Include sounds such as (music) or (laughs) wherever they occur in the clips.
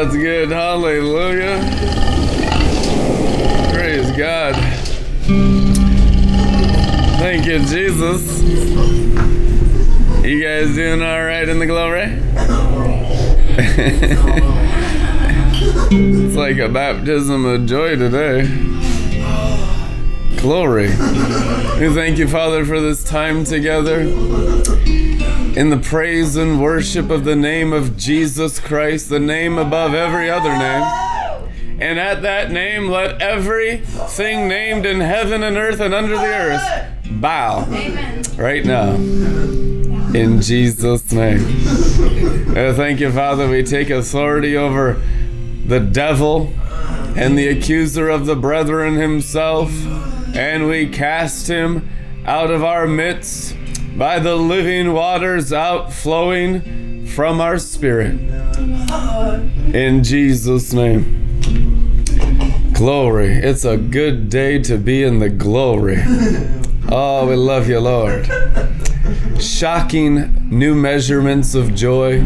That's good. Hallelujah. Praise God. Thank you, Jesus. You guys doing all right in the glory? (laughs) it's like a baptism of joy today. Glory. We thank you, Father, for this time together in the praise and worship of the name of Jesus Christ, the name above every other name. And at that name, let everything named in heaven and earth and under the earth bow right now. In Jesus' name. Uh, thank you, Father. We take authority over the devil and the accuser of the brethren himself, and we cast him out of our midst by the living waters outflowing from our spirit. In Jesus' name. Glory. It's a good day to be in the glory. Oh, we love you, Lord. Shocking new measurements of joy.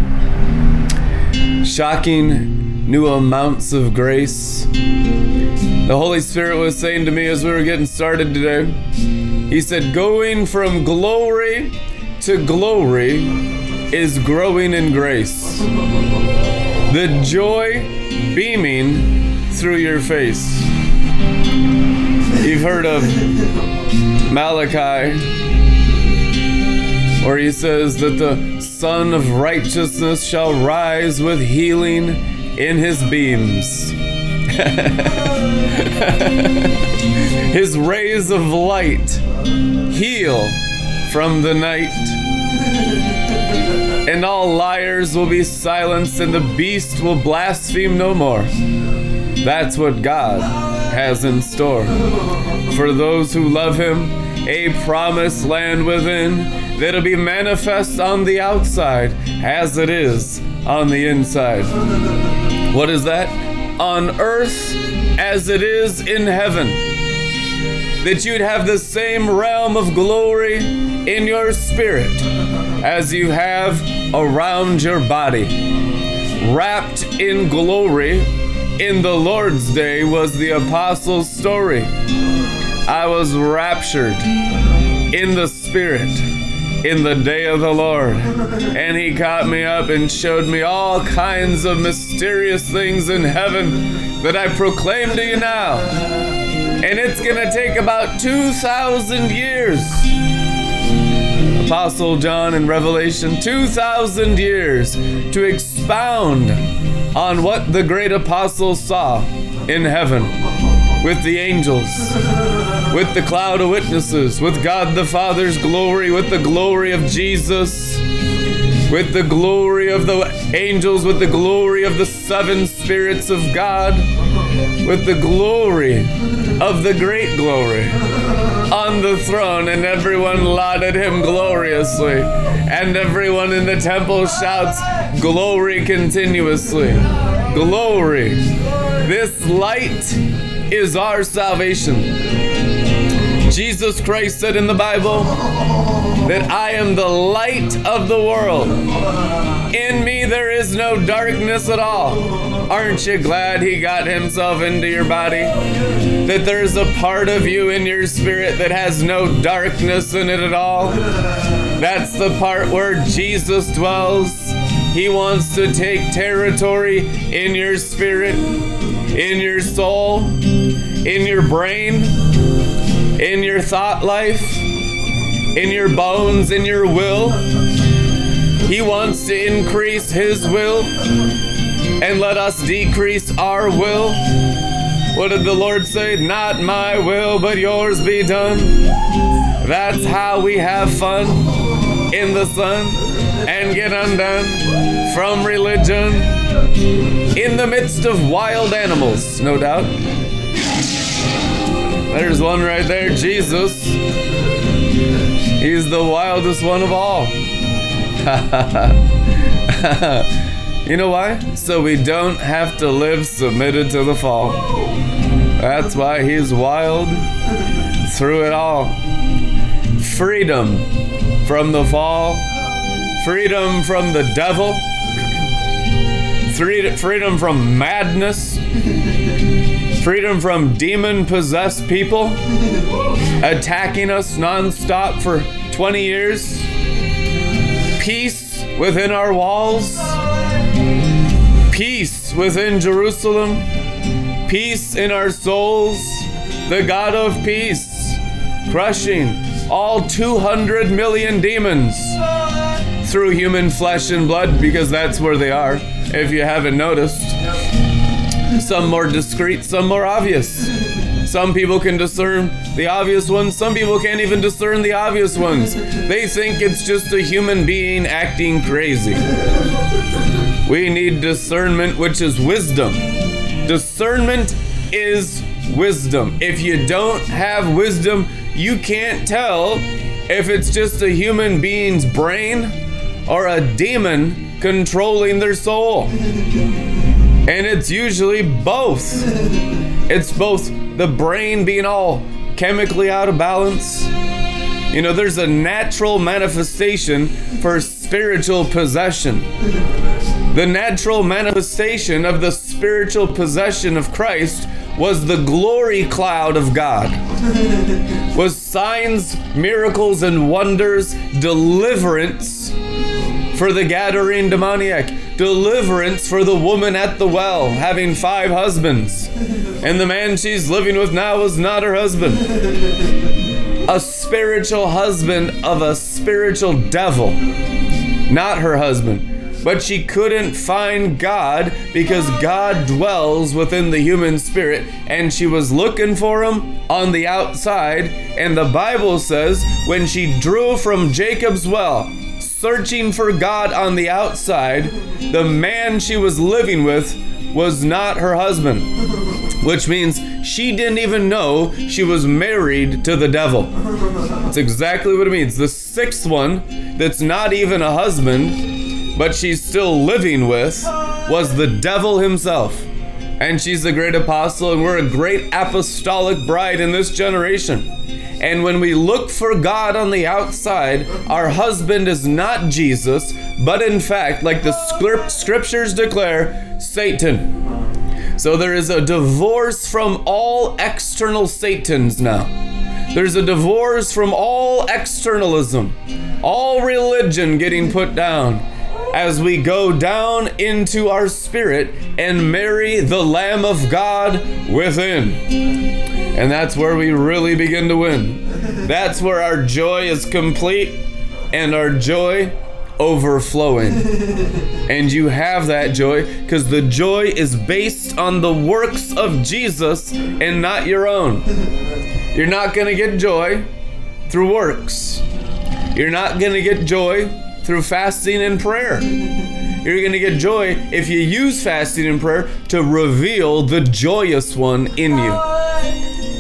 Shocking new amounts of grace. The Holy Spirit was saying to me as we were getting started today, He said, Going from glory to glory is growing in grace. The joy beaming through your face. You've heard of Malachi, where he says that the Son of Righteousness shall rise with healing in his beams. (laughs) his rays of light heal from the night. And all liars will be silenced, and the beast will blaspheme no more. That's what God has in store. For those who love Him, a promised land within that'll be manifest on the outside as it is on the inside. What is that? On earth as it is in heaven. That you'd have the same realm of glory in your spirit as you have around your body. Wrapped in glory in the Lord's day was the apostles' story. I was raptured in the spirit in the day of the Lord. And he caught me up and showed me all kinds of mysterious things in heaven that I proclaim to you now. And it's to take about 2,000 years. Apostle John in Revelation, 2,000 years to expound on what the great apostle saw in heaven with the angels, with the cloud of witnesses, with God the Father's glory, with the glory of Jesus, with the glory of the angels, with the glory of the seven spirits of God, with the glory of the great glory on the throne, and everyone lauded him gloriously, and everyone in the temple shouts, Glory continuously. Glory. This light is our salvation. Jesus Christ said in the Bible that I am the light of the world. In me there is no darkness at all. Aren't you glad he got himself into your body? That there's a part of you in your spirit that has no darkness in it at all? That's the part where Jesus dwells. He wants to take territory in your spirit, in your soul, in your brain, in your thought life, in your bones, in your will. He wants to increase His will and let us decrease our will. What did the Lord say? Not my will, but yours be done. That's how we have fun in the sun and get undone from religion in the midst of wild animals, no doubt. There's one right there, Jesus. He's the wildest one of all. (laughs) you know why? So we don't have to live submitted to the fall. That's why he's wild through it all. Freedom from the fall, freedom from the devil, freedom from madness, freedom from demon possessed people attacking us nonstop for 20 years, peace within our walls, peace within Jerusalem, peace in our souls, the God of peace, crushing all 200 million demons through human flesh and blood because that's where they are, if you haven't noticed. Some more discreet, some more obvious. Some people can discern the obvious ones, some people can't even discern the obvious ones. They think it's just a human being acting crazy. We need discernment, which is wisdom. Discernment is wisdom. If you don't have wisdom, you can't tell if it's just a human being's brain or a demon controlling their soul. And it's usually both. It's both the brain being all chemically out of balance. You know, there's a natural manifestation for spiritual possession. The natural manifestation of the spiritual possession of Christ was the glory cloud of God. (laughs) was signs, miracles, and wonders, deliverance for the Gadarene demoniac, deliverance for the woman at the well having five husbands, and the man she's living with now was not her husband. A spiritual husband of a spiritual devil, not her husband but she couldn't find God because God dwells within the human spirit and she was looking for him on the outside. And the Bible says when she drew from Jacob's well, searching for God on the outside, the man she was living with was not her husband, which means she didn't even know she was married to the devil. That's exactly what it means. The sixth one, that's not even a husband, but she's still living with was the devil himself. And she's a great apostle, and we're a great apostolic bride in this generation. And when we look for God on the outside, our husband is not Jesus, but in fact, like the scriptures declare, Satan. So there is a divorce from all external Satans now. There's a divorce from all externalism, all religion getting put down as we go down into our spirit and marry the Lamb of God within. And that's where we really begin to win. That's where our joy is complete and our joy overflowing. and you have that joy because the joy is based on the works of Jesus and not your own. You're not going to get joy through works. You're not going to get joy through fasting and prayer. You're going to get joy if you use fasting and prayer to reveal the joyous one in you.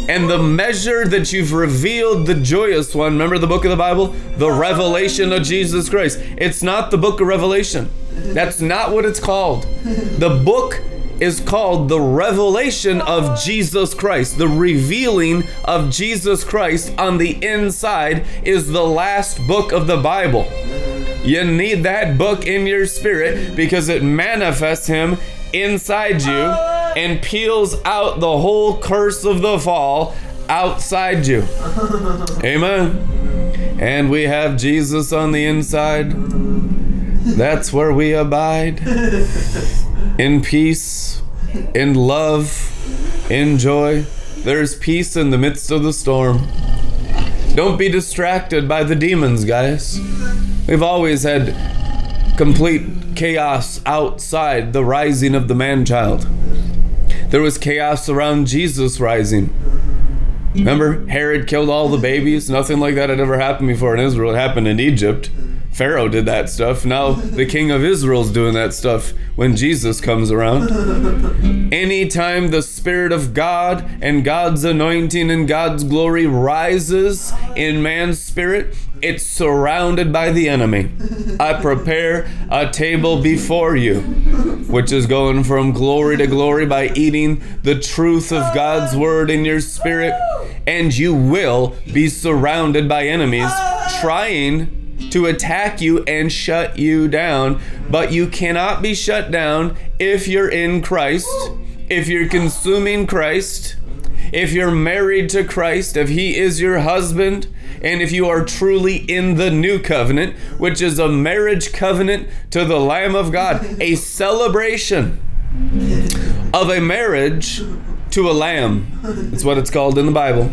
And the measure that you've revealed the joyous one, remember the book of the Bible? The revelation of Jesus Christ. It's not the book of Revelation. That's not what it's called. The book is called the revelation of Jesus Christ. The revealing of Jesus Christ on the inside is the last book of the Bible. You need that book in your spirit because it manifests Him inside you and peels out the whole curse of the fall outside you. Amen. And we have Jesus on the inside. That's where we abide in peace, in love, in joy. There's peace in the midst of the storm. Don't be distracted by the demons, guys. We've always had complete chaos outside the rising of the man child. There was chaos around Jesus rising. Remember, Herod killed all the babies? Nothing like that had ever happened before in Israel. It happened in Egypt. Pharaoh did that stuff. Now the king of Israel's doing that stuff when Jesus comes around. Anytime the Spirit of God and God's anointing and God's glory rises in man's spirit, it's surrounded by the enemy. I prepare a table before you, which is going from glory to glory by eating the truth of God's word in your spirit, and you will be surrounded by enemies trying to attack you and shut you down. But you cannot be shut down if you're in Christ, if you're consuming Christ, if you're married to Christ, if He is your husband, and if you are truly in the new covenant, which is a marriage covenant to the Lamb of God, a celebration of a marriage to a lamb. That's what it's called in the Bible.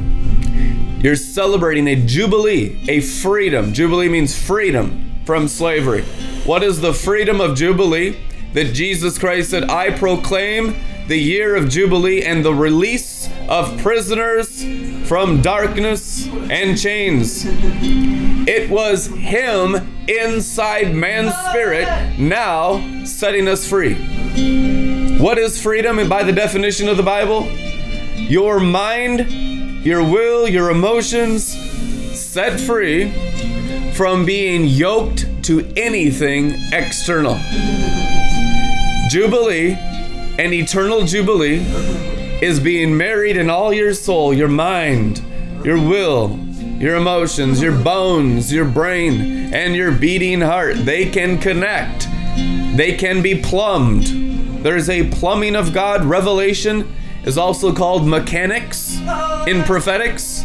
You're celebrating a jubilee, a freedom. Jubilee means freedom from slavery. What is the freedom of jubilee? That Jesus Christ said, I proclaim the year of Jubilee and the release of prisoners from darkness and chains. It was Him inside man's spirit now setting us free. What is freedom? And by the definition of the Bible, your mind your will, your emotions set free from being yoked to anything external. Jubilee, an eternal jubilee, is being married in all your soul, your mind, your will, your emotions, your bones, your brain, and your beating heart. They can connect, they can be plumbed. There's a plumbing of God. Revelation is also called mechanics in prophetics.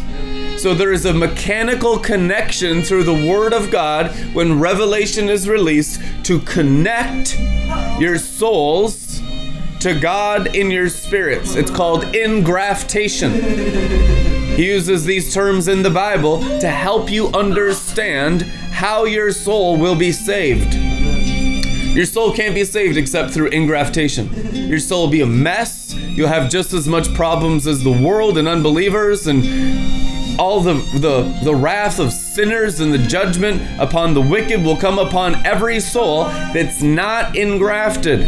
So there is a mechanical connection through the Word of God when revelation is released to connect your souls to God in your spirits. It's called ingraftation. He uses these terms in the Bible to help you understand how your soul will be saved. Your soul can't be saved except through ingraftation. Your soul will be a mess You'll have just as much problems as the world and unbelievers and all the, the, the wrath of sinners and the judgment upon the wicked will come upon every soul that's not engrafted,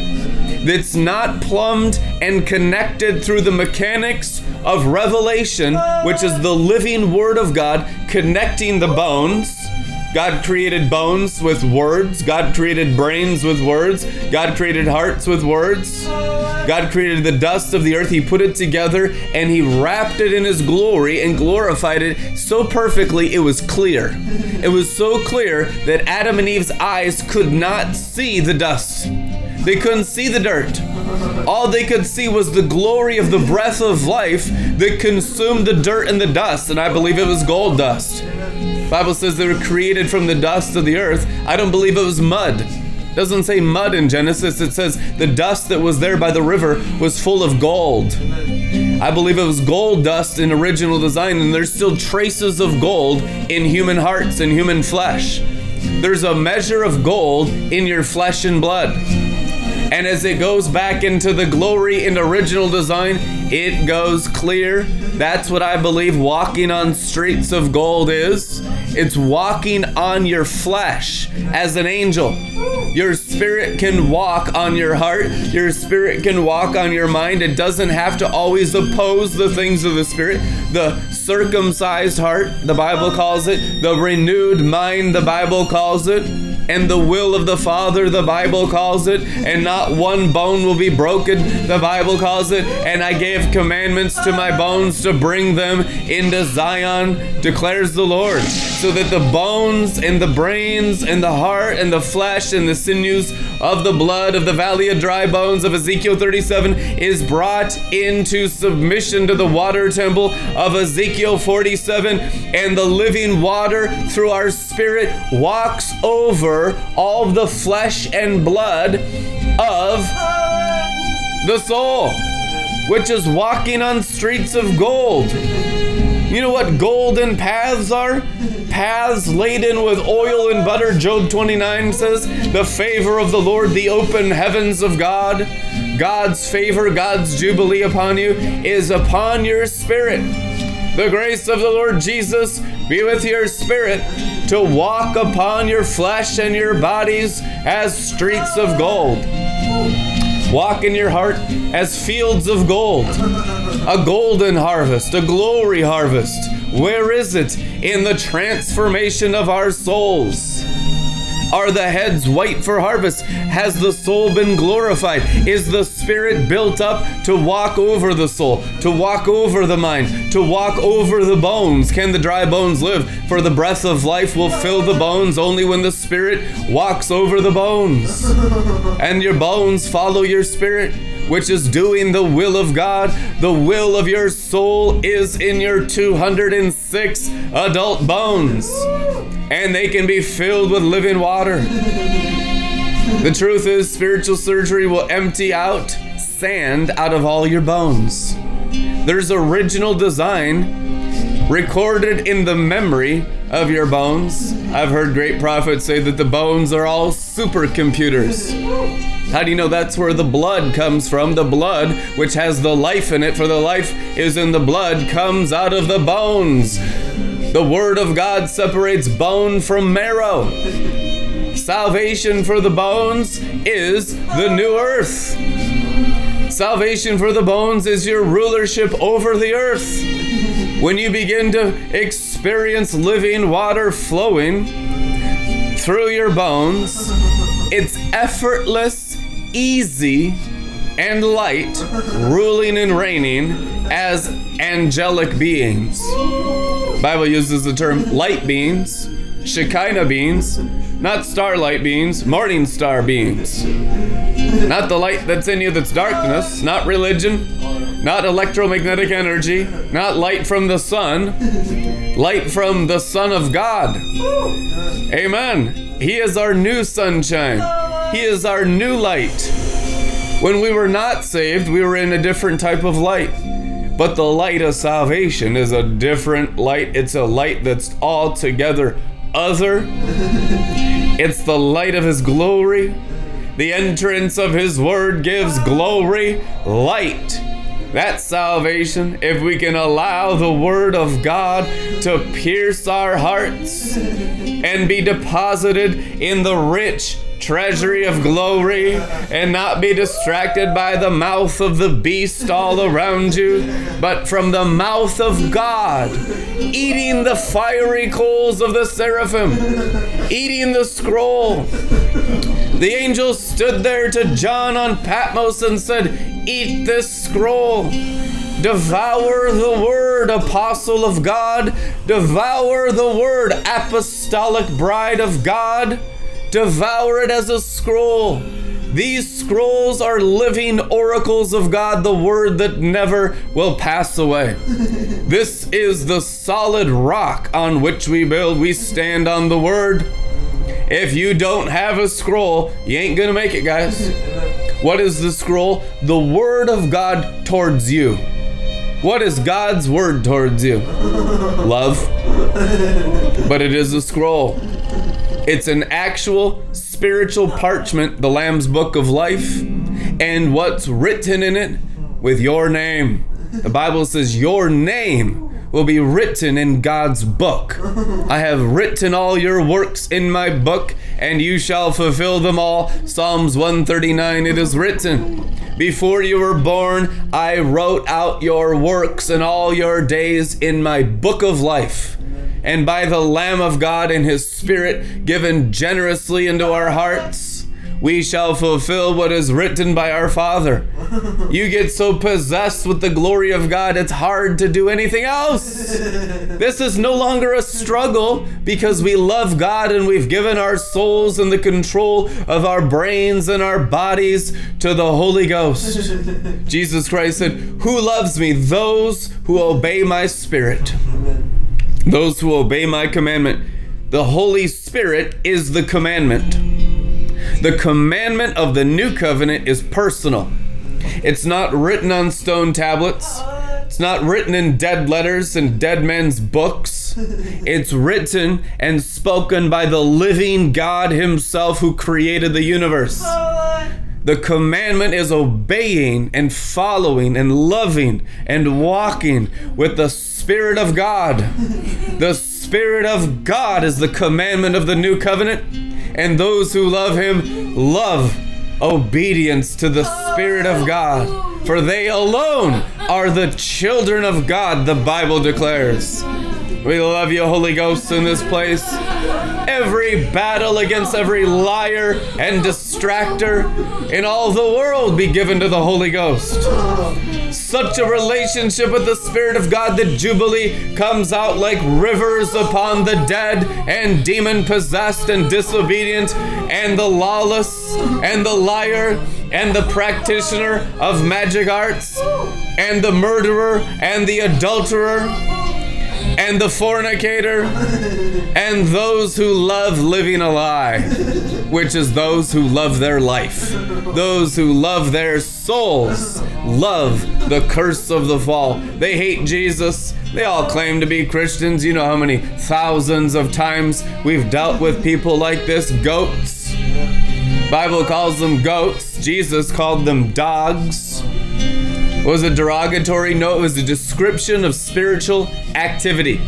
that's not plumbed and connected through the mechanics of revelation, which is the living Word of God connecting the bones God created bones with words. God created brains with words. God created hearts with words. God created the dust of the earth. He put it together and He wrapped it in His glory and glorified it so perfectly it was clear. It was so clear that Adam and Eve's eyes could not see the dust, they couldn't see the dirt. All they could see was the glory of the breath of life that consumed the dirt and the dust, and I believe it was gold dust. Bible says they were created from the dust of the earth. I don't believe it was mud. It doesn't say mud in Genesis. It says the dust that was there by the river was full of gold. I believe it was gold dust in original design, and there's still traces of gold in human hearts and human flesh. There's a measure of gold in your flesh and blood. And as it goes back into the glory and original design, it goes clear. That's what I believe walking on streets of gold is. It's walking on your flesh as an angel. Your spirit can walk on your heart, your spirit can walk on your mind. It doesn't have to always oppose the things of the spirit. The circumcised heart, the Bible calls it, the renewed mind, the Bible calls it and the will of the Father, the Bible calls it, and not one bone will be broken, the Bible calls it. And I gave commandments to my bones to bring them into Zion, declares the Lord, so that the bones and the brains and the heart and the flesh and the sinews of the blood of the valley of dry bones of Ezekiel 37 is brought into submission to the water temple of Ezekiel 47, and the living water through our spirit walks over over all the flesh and blood of the soul, which is walking on streets of gold. You know what golden paths are? Paths laden with oil and butter, Job 29 says. The favor of the Lord, the open heavens of God. God's favor, God's jubilee upon you is upon your spirit. The grace of the Lord Jesus be with your spirit to walk upon your flesh and your bodies as streets of gold. Walk in your heart as fields of gold, a golden harvest, a glory harvest. Where is it? In the transformation of our souls. Are the heads white for harvest? Has the soul been glorified? Is the spirit built up to walk over the soul, to walk over the mind, to walk over the bones? Can the dry bones live? For the breath of life will fill the bones only when the spirit walks over the bones. And your bones follow your spirit which is doing the will of God. The will of your soul is in your 206 adult bones, and they can be filled with living water. The truth is, spiritual surgery will empty out sand out of all your bones. There's original design recorded in the memory of your bones. I've heard great prophets say that the bones are all supercomputers. How do you know that's where the blood comes from? The blood, which has the life in it, for the life is in the blood, comes out of the bones. The Word of God separates bone from marrow. Salvation for the bones is the new earth. Salvation for the bones is your rulership over the earth. When you begin to experience living water flowing through your bones, it's effortless easy and light, ruling and reigning as angelic beings. Bible uses the term light beings, Shekinah beings, not starlight beings, morning star beings. Not the light that's in you that's darkness, not religion, not electromagnetic energy, not light from the sun, light from the Son of God. Amen. He is our new sunshine. He is our new light. When we were not saved, we were in a different type of light. But the light of salvation is a different light. It's a light that's altogether other. It's the light of His glory. The entrance of His word gives glory, light. That's salvation if we can allow the Word of God to pierce our hearts and be deposited in the rich treasury of glory and not be distracted by the mouth of the beast all around you, but from the mouth of God, eating the fiery coals of the seraphim, eating the scroll. The angel stood there to John on Patmos and said, Eat this scroll. Devour the word, apostle of God. Devour the word, apostolic bride of God. Devour it as a scroll. These scrolls are living oracles of God, the word that never will pass away. (laughs) this is the solid rock on which we build. We stand on the word. If you don't have a scroll, you ain't gonna make it, guys. (laughs) What is the scroll? The word of God towards you. What is God's word towards you? Love. But it is a scroll. It's an actual spiritual parchment, the Lamb's Book of Life, and what's written in it with your name. The Bible says your name will be written in God's book. (laughs) I have written all your works in my book, and you shall fulfill them all. Psalms 139 it is written. Before you were born, I wrote out your works and all your days in my book of life and by the Lamb of God and His Spirit given generously into our hearts, we shall fulfill what is written by our Father. You get so possessed with the glory of God, it's hard to do anything else. This is no longer a struggle because we love God and we've given our souls and the control of our brains and our bodies to the Holy Ghost. Jesus Christ said, Who loves me? Those who obey my spirit those who obey my commandment. The Holy Spirit is the commandment. The commandment of the new covenant is personal. It's not written on stone tablets. It's not written in dead letters and dead men's books. It's written and spoken by the living God Himself who created the universe. The commandment is obeying and following and loving and walking with the Spirit of God. The Spirit of God is the commandment of the new covenant, and those who love Him love obedience to the Spirit of God. For they alone are the children of God, the Bible declares. We love you, Holy Ghost, in this place. every battle against every liar and distractor in all the world be given to the Holy Ghost. Such a relationship with the Spirit of God that Jubilee comes out like rivers upon the dead and demon possessed and disobedient and the lawless and the liar and the practitioner of magic arts and the murderer and the adulterer and the fornicator and those who love living a lie, which is those who love their life. Those who love their souls love the curse of the fall. They hate Jesus. They all claim to be Christians. You know how many thousands of times we've dealt with people like this, goats. Bible calls them goats. Jesus called them dogs. Was a derogatory? No, it was a description of spiritual activity.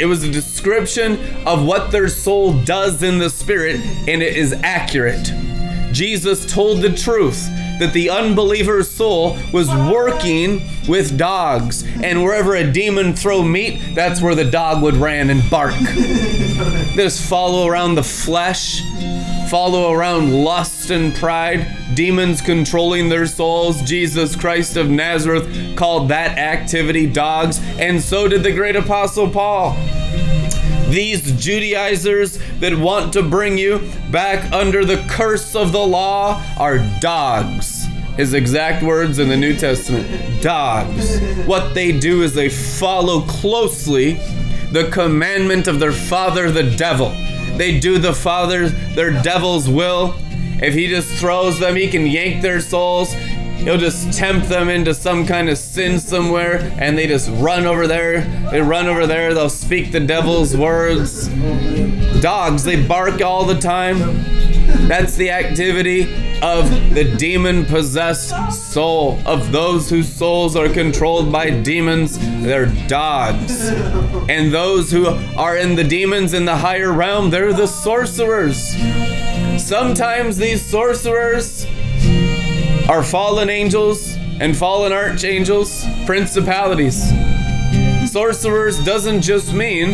It was a description of what their soul does in the spirit, and it is accurate. Jesus told the truth that the unbeliever's soul was working with dogs, and wherever a demon throw meat, that's where the dog would ran and bark. Just follow around the flesh, follow around lust and pride, demons controlling their souls. Jesus Christ of Nazareth called that activity dogs, and so did the great apostle Paul. These Judaizers that want to bring you back under the curse of the law are dogs. His exact words in the New Testament dogs. What they do is they follow closely the commandment of their father, the devil. They do the Father's, their devil's will. If he just throws them, he can yank their souls. He'll just tempt them into some kind of sin somewhere, and they just run over there. They run over there, they'll speak the devil's words. Dogs, they bark all the time. That's the activity of the demon possessed soul, of those whose souls are controlled by demons. They're dogs. And those who are in the demons in the higher realm, they're the sorcerers. Sometimes these sorcerers are fallen angels and fallen archangels, principalities. Sorcerers doesn't just mean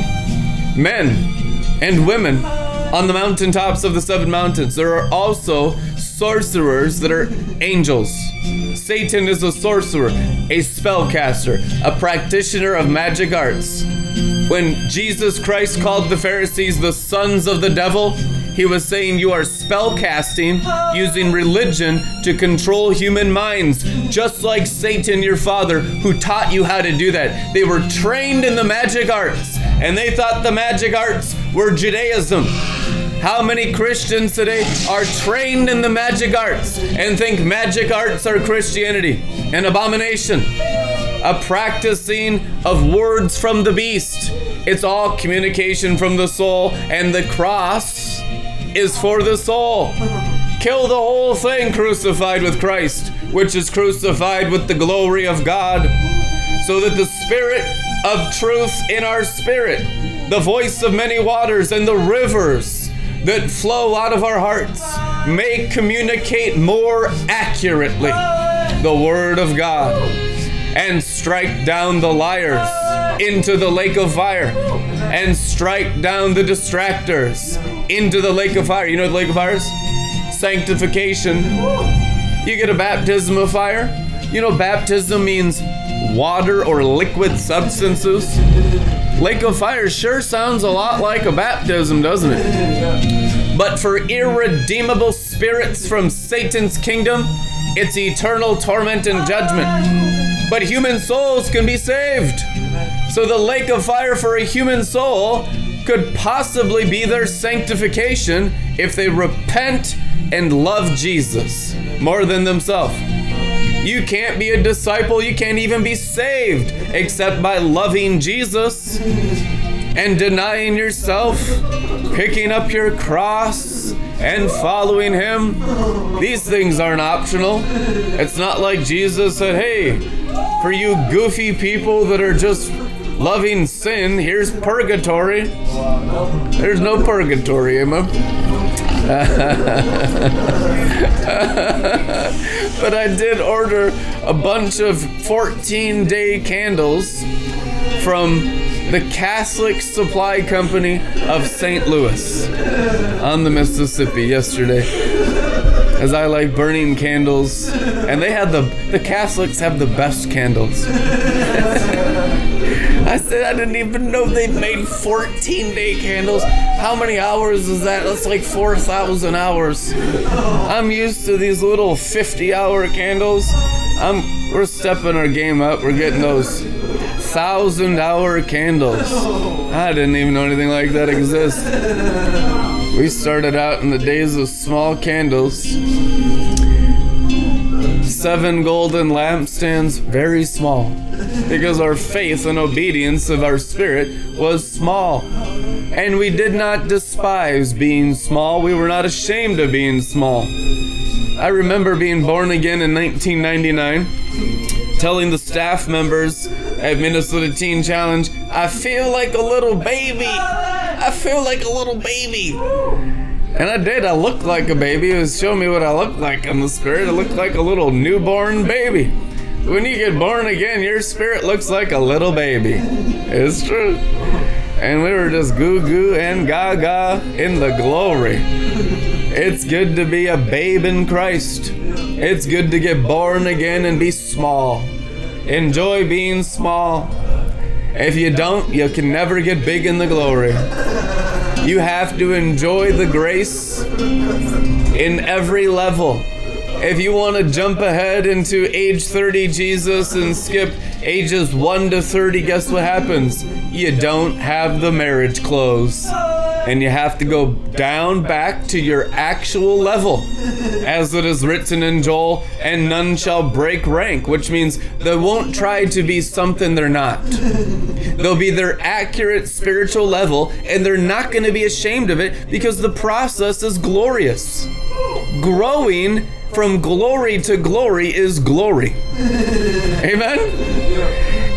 men and women on the mountaintops of the seven mountains. There are also sorcerers that are angels. Satan is a sorcerer, a spellcaster, a practitioner of magic arts. When Jesus Christ called the Pharisees the sons of the devil, he was saying you are spellcasting using religion to control human minds, just like Satan, your father, who taught you how to do that. They were trained in the magic arts, and they thought the magic arts were Judaism. How many Christians today are trained in the magic arts and think magic arts are Christianity? An abomination. A practicing of words from the beast. It's all communication from the soul, and the cross is for the soul. Kill the whole thing crucified with Christ, which is crucified with the glory of God, so that the Spirit of truth in our spirit, the voice of many waters, and the rivers that flow out of our hearts may communicate more accurately the Word of God and strike down the liars into the lake of fire and strike down the distractors into the lake of fire. You know the lake of fire is? Sanctification. You get a baptism of fire. You know, baptism means water or liquid substances. Lake of fire sure sounds a lot like a baptism, doesn't it? But for irredeemable spirits from Satan's kingdom, it's eternal torment and judgment. But human souls can be saved. So the lake of fire for a human soul could possibly be their sanctification if they repent and love Jesus more than themselves. You can't be a disciple, you can't even be saved except by loving Jesus and denying yourself, picking up your cross and following Him. These things aren't optional. It's not like Jesus said, hey, for you goofy people that are just loving sin, here's purgatory. There's no purgatory, amen. (laughs) but I did order a bunch of 14 day candles from the Catholic Supply Company of St. Louis on the Mississippi yesterday. As I like burning candles, and they had the the Catholics have the best candles. (laughs) I said I didn't even know they made 14 day candles. How many hours is that? That's like 4,000 hours. I'm used to these little 50 hour candles. I'm we're stepping our game up. We're getting those thousand hour candles. I didn't even know anything like that exists. We started out in the days of small candles. Seven golden lampstands, very small, because our faith and obedience of our spirit was small. And we did not despise being small. We were not ashamed of being small. I remember being born again in 1999, telling the staff members at Minnesota Teen Challenge, I feel like a little baby. I feel like a little baby. And I did. I looked like a baby. It was showing me what I looked like in the spirit. I looked like a little newborn baby. When you get born again, your spirit looks like a little baby. It's true. And we were just goo goo and gaga in the glory. It's good to be a babe in Christ. It's good to get born again and be small. Enjoy being small. If you don't, you can never get big in the glory. You have to enjoy the grace in every level. If you want to jump ahead into age 30 Jesus and skip ages 1 to 30, guess what happens? You don't have the marriage clothes. And you have to go down back to your actual level. As it is written in Joel, and none shall break rank, which means they won't try to be something they're not. They'll be their accurate spiritual level, and they're not going to be ashamed of it because the process is glorious. Growing from glory to glory is glory. (laughs) Amen?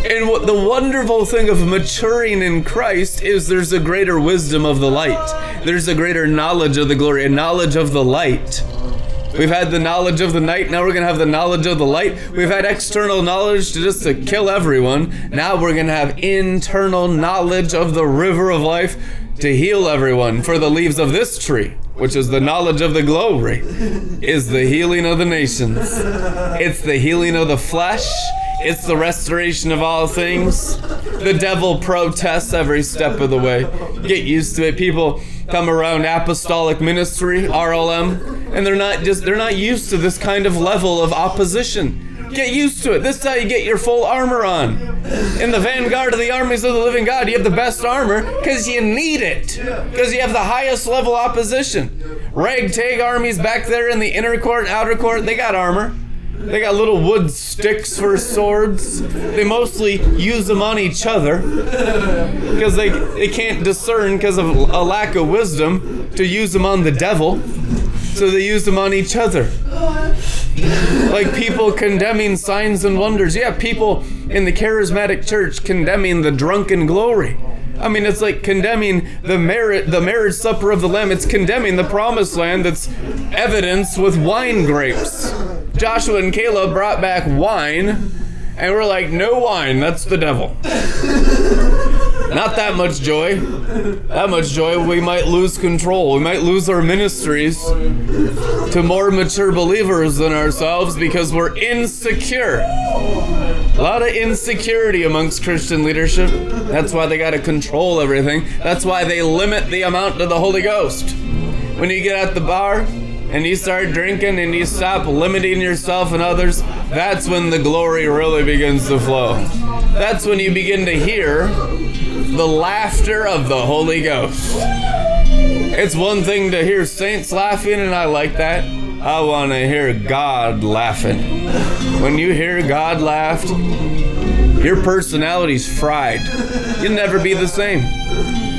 And what the wonderful thing of maturing in Christ is there's a greater wisdom of the light. There's a greater knowledge of the glory, a knowledge of the light. We've had the knowledge of the night, now we're gonna have the knowledge of the light. We've had external knowledge to just to kill everyone. Now we're gonna have internal knowledge of the river of life to heal everyone. For the leaves of this tree, which is the knowledge of the glory, is the healing of the nations. It's the healing of the flesh. It's the restoration of all things. The devil protests every step of the way. Get used to it. People come around apostolic ministry, RLM, and they're not just they're not used to this kind of level of opposition. Get used to it. This is how you get your full armor on. In the vanguard of the armies of the living God, you have the best armor because you need it. Because you have the highest level opposition. Ragtag armies back there in the inner court, outer court, they got armor. They got little wood sticks for swords. They mostly use them on each other because they, they can't discern because of a lack of wisdom to use them on the devil. So they use them on each other. Like people condemning signs and wonders. Yeah, people in the charismatic church condemning the drunken glory. I mean, it's like condemning the merit, the marriage supper of the Lamb. It's condemning the promised land that's evidence with wine grapes. Joshua and Caleb brought back wine, and we're like, no wine, that's the devil. Not that much joy. That much joy, we might lose control. We might lose our ministries to more mature believers than ourselves because we're insecure. A lot of insecurity amongst Christian leadership. That's why they got to control everything. That's why they limit the amount of the Holy Ghost. When you get at the bar and you start drinking and you stop limiting yourself and others, that's when the glory really begins to flow. That's when you begin to hear the laughter of the Holy Ghost. It's one thing to hear saints laughing, and I like that. I want to hear God laughing. When you hear God laugh, your personality's fried. You'll never be the same.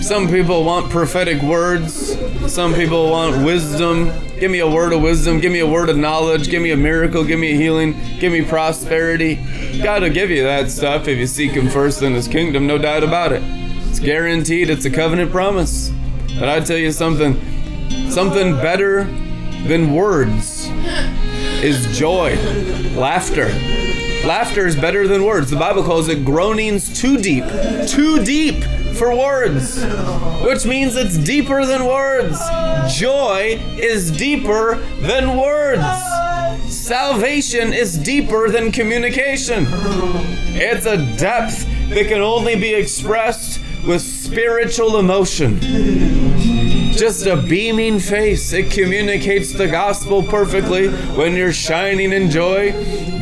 Some people want prophetic words. Some people want wisdom. Give me a word of wisdom. Give me a word of knowledge. Give me a miracle. Give me a healing. Give me prosperity. God will give you that stuff if you seek Him first in His kingdom, no doubt about it. It's guaranteed. It's a covenant promise. But I tell you something, something better than words is joy, laughter. Laughter is better than words. The Bible calls it groanings too deep. Too deep for words, which means it's deeper than words. Joy is deeper than words. Salvation is deeper than communication. It's a depth that can only be expressed with spiritual emotion. Just a beaming face. It communicates the gospel perfectly when you're shining in joy.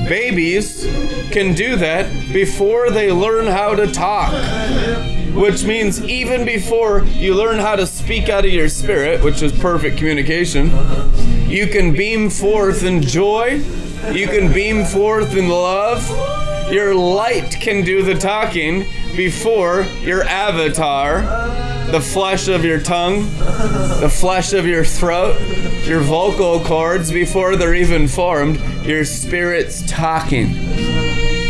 Babies can do that before they learn how to talk. Which means even before you learn how to speak out of your spirit, which is perfect communication, you can beam forth in joy. You can beam forth in love. Your light can do the talking before your avatar, the flesh of your tongue, the flesh of your throat, your vocal cords, before they're even formed, your spirit's talking.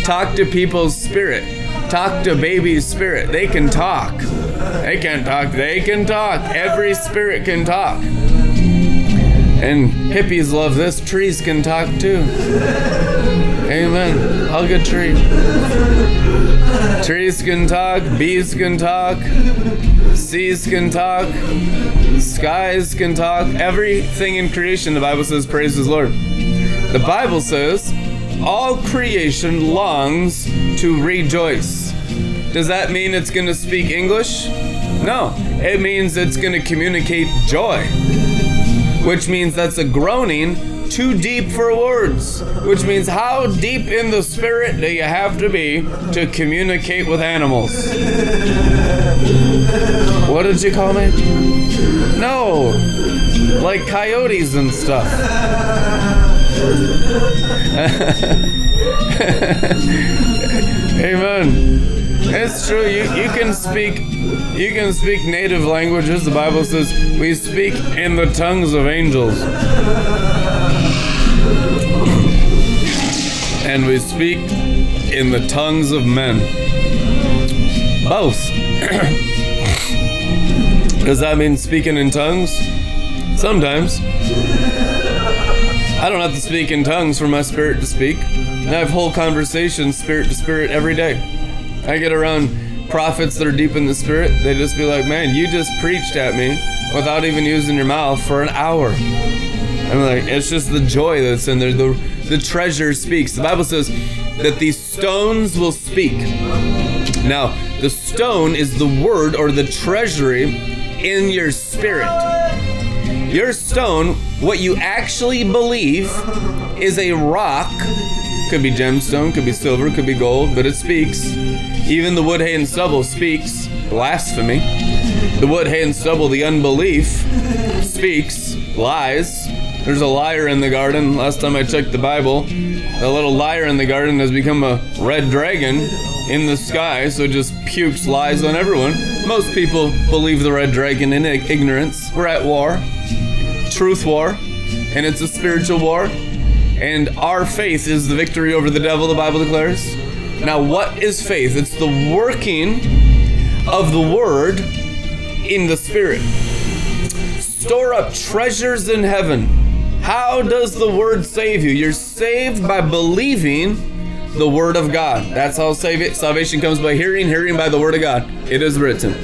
Talk to people's spirit. Talk to baby's spirit. They can talk. They can talk. They can talk. Every spirit can talk. And hippies love this. Trees can talk too. Amen. Hug a tree. Trees can talk, bees can talk, seas can talk, skies can talk. Everything in creation, the Bible says, praises Lord. The Bible says, all creation longs to rejoice. Does that mean it's going to speak English? No, it means it's going to communicate joy, which means that's a groaning too deep for words, which means how deep in the spirit do you have to be to communicate with animals? What did you call me? No, like coyotes and stuff. (laughs) Amen. It's true. You, you can speak you can speak native languages. The Bible says we speak in the tongues of angels. and we speak in the tongues of men. Both. (coughs) Does that mean speaking in tongues? Sometimes. I don't have to speak in tongues for my spirit to speak. I have whole conversations, spirit to spirit, every day. I get around prophets that are deep in the spirit. They just be like, man, you just preached at me without even using your mouth for an hour. I'm like, it's just the joy that's in there. The the treasure speaks. The Bible says that these stones will speak. Now, the stone is the word or the treasury in your spirit. Your stone, what you actually believe, is a rock. Could be gemstone, could be silver, could be gold, but it speaks. Even the wood, hay, and stubble speaks. Blasphemy. The wood, hay, and stubble, the unbelief, speaks. Lies. There's a liar in the garden. Last time I checked the Bible, the little liar in the garden has become a red dragon in the sky, so just pukes lies on everyone. Most people believe the red dragon in ignorance. We're at war, truth war, and it's a spiritual war. And our faith is the victory over the devil, the Bible declares. Now, what is faith? It's the working of the word in the spirit. Store up treasures in heaven how does the word save you? You're saved by believing the word of God. That's how salvation comes by hearing, hearing by the word of God. It is written.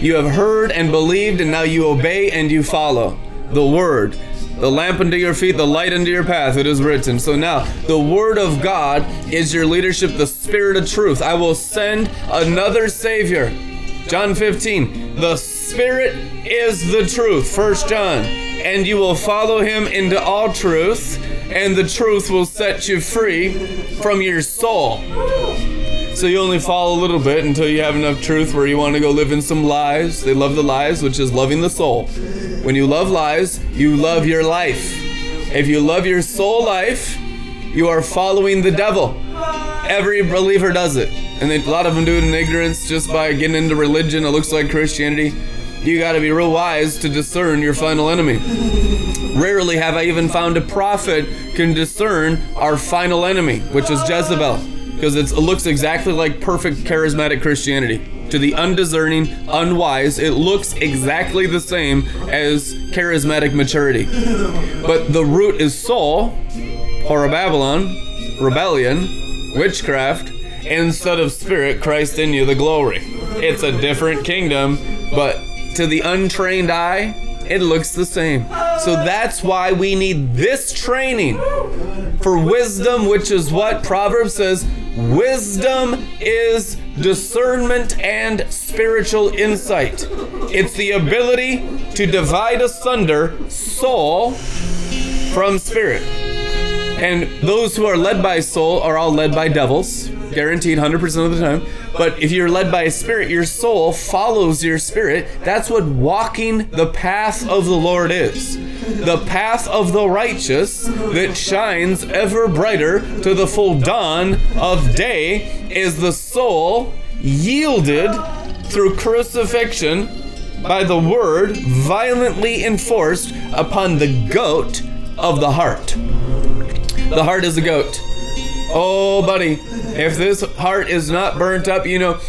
You have heard and believed, and now you obey and you follow the word. The lamp unto your feet, the light unto your path, it is written. So now, the word of God is your leadership, the spirit of truth. I will send another Savior. John 15, the spirit is the truth. First John and you will follow him into all truth, and the truth will set you free from your soul. So you only follow a little bit until you have enough truth where you want to go live in some lies. They love the lies, which is loving the soul. When you love lives, you love your life. If you love your soul life, you are following the devil. Every believer does it. And a lot of them do it in ignorance just by getting into religion. It looks like Christianity you got to be real wise to discern your final enemy. Rarely have I even found a prophet can discern our final enemy, which is Jezebel, because it looks exactly like perfect charismatic Christianity. To the undiscerning, unwise, it looks exactly the same as charismatic maturity. But the root is soul, or Babylon, rebellion, witchcraft, instead of spirit, Christ in you, the glory. It's a different kingdom, but to the untrained eye, it looks the same. So that's why we need this training for wisdom, which is what Proverbs says wisdom is discernment and spiritual insight. It's the ability to divide asunder soul from spirit. And those who are led by soul are all led by devils, guaranteed 100% of the time. But if you're led by a spirit, your soul follows your spirit. That's what walking the path of the Lord is. The path of the righteous that shines ever brighter to the full dawn of day is the soul yielded through crucifixion by the word violently enforced upon the goat of the heart. The heart is a goat. Oh, buddy, if this heart is not burnt up, you know,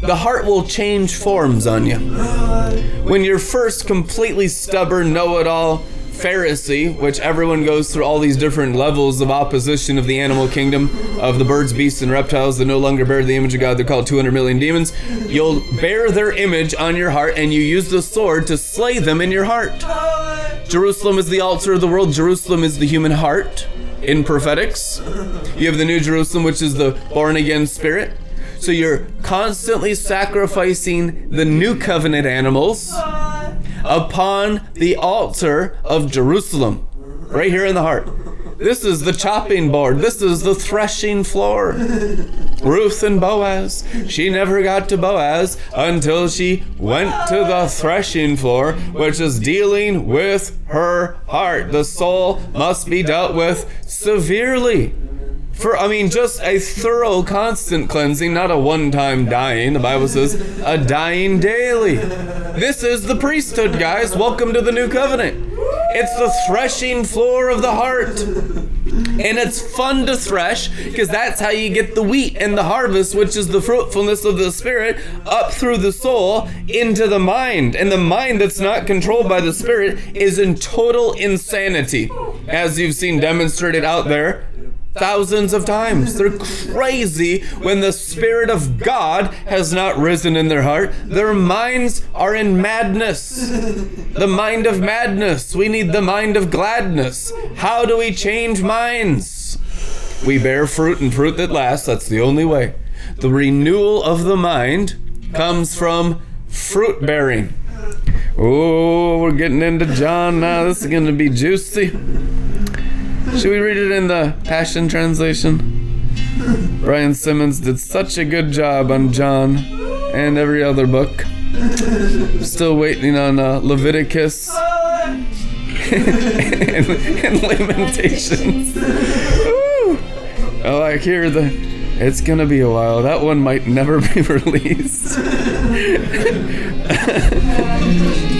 the heart will change forms on you. When you're first completely stubborn, know it all Pharisee, which everyone goes through all these different levels of opposition of the animal kingdom, of the birds, beasts, and reptiles that no longer bear the image of God. They're called 200 million demons. You'll bear their image on your heart, and you use the sword to slay them in your heart. Jerusalem is the altar of the world, Jerusalem is the human heart in prophetics. You have the New Jerusalem, which is the born again spirit. So you're constantly sacrificing the new covenant animals upon the altar of Jerusalem, right here in the heart. This is the chopping board. This is the threshing floor. Ruth and Boaz. She never got to Boaz until she went to the threshing floor, which is dealing with her heart. The soul must be dealt with severely. For, I mean, just a thorough, constant cleansing, not a one time dying. The Bible says, a dying daily. This is the priesthood, guys. Welcome to the new covenant. It's the threshing floor of the heart. And it's fun to thresh because that's how you get the wheat and the harvest, which is the fruitfulness of the Spirit, up through the soul into the mind. And the mind that's not controlled by the Spirit is in total insanity, as you've seen demonstrated out there thousands of times. They're crazy when the Spirit of God has not risen in their heart. Their minds are in madness. The mind of madness. We need the mind of gladness. How do we change minds? We bear fruit and fruit that lasts. That's the only way. The renewal of the mind comes from fruit bearing. Oh, we're getting into John now. This is going to be juicy. Should we read it in the Passion Translation? Brian Simmons did such a good job on John and every other book. Still waiting on uh, Leviticus (laughs) and, and Lamentations. Oh, I hear the. It's gonna be a while. That one might never (laughs) be released. (laughs)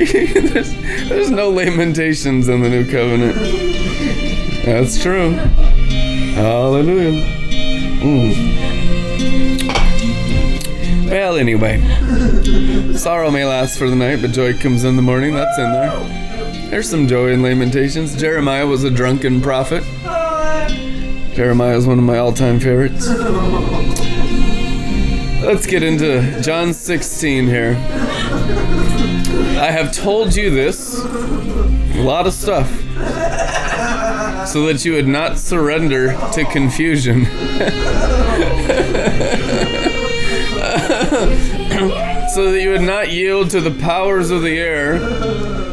(laughs) there's, there's no lamentations in the new covenant. That's true. Hallelujah. Mm. Well, anyway, sorrow may last for the night, but joy comes in the morning. That's in there. There's some joy in Lamentations. Jeremiah was a drunken prophet. Jeremiah is one of my all time favorites. Let's get into John 16 here. I have told you this, a lot of stuff, so that you would not surrender to confusion. (laughs) so that you would not yield to the powers of the air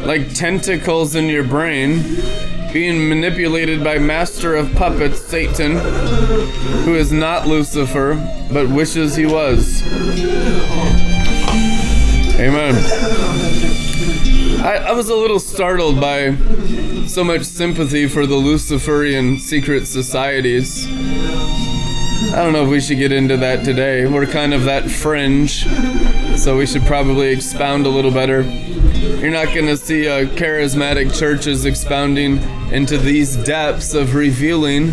like tentacles in your brain being manipulated by master of puppets Satan who is not Lucifer but wishes he was. Amen I, I was a little startled by so much sympathy for the Luciferian secret societies I don't know if we should get into that today. We're kind of that fringe, so we should probably expound a little better. You're not going to see uh, charismatic churches expounding into these depths of revealing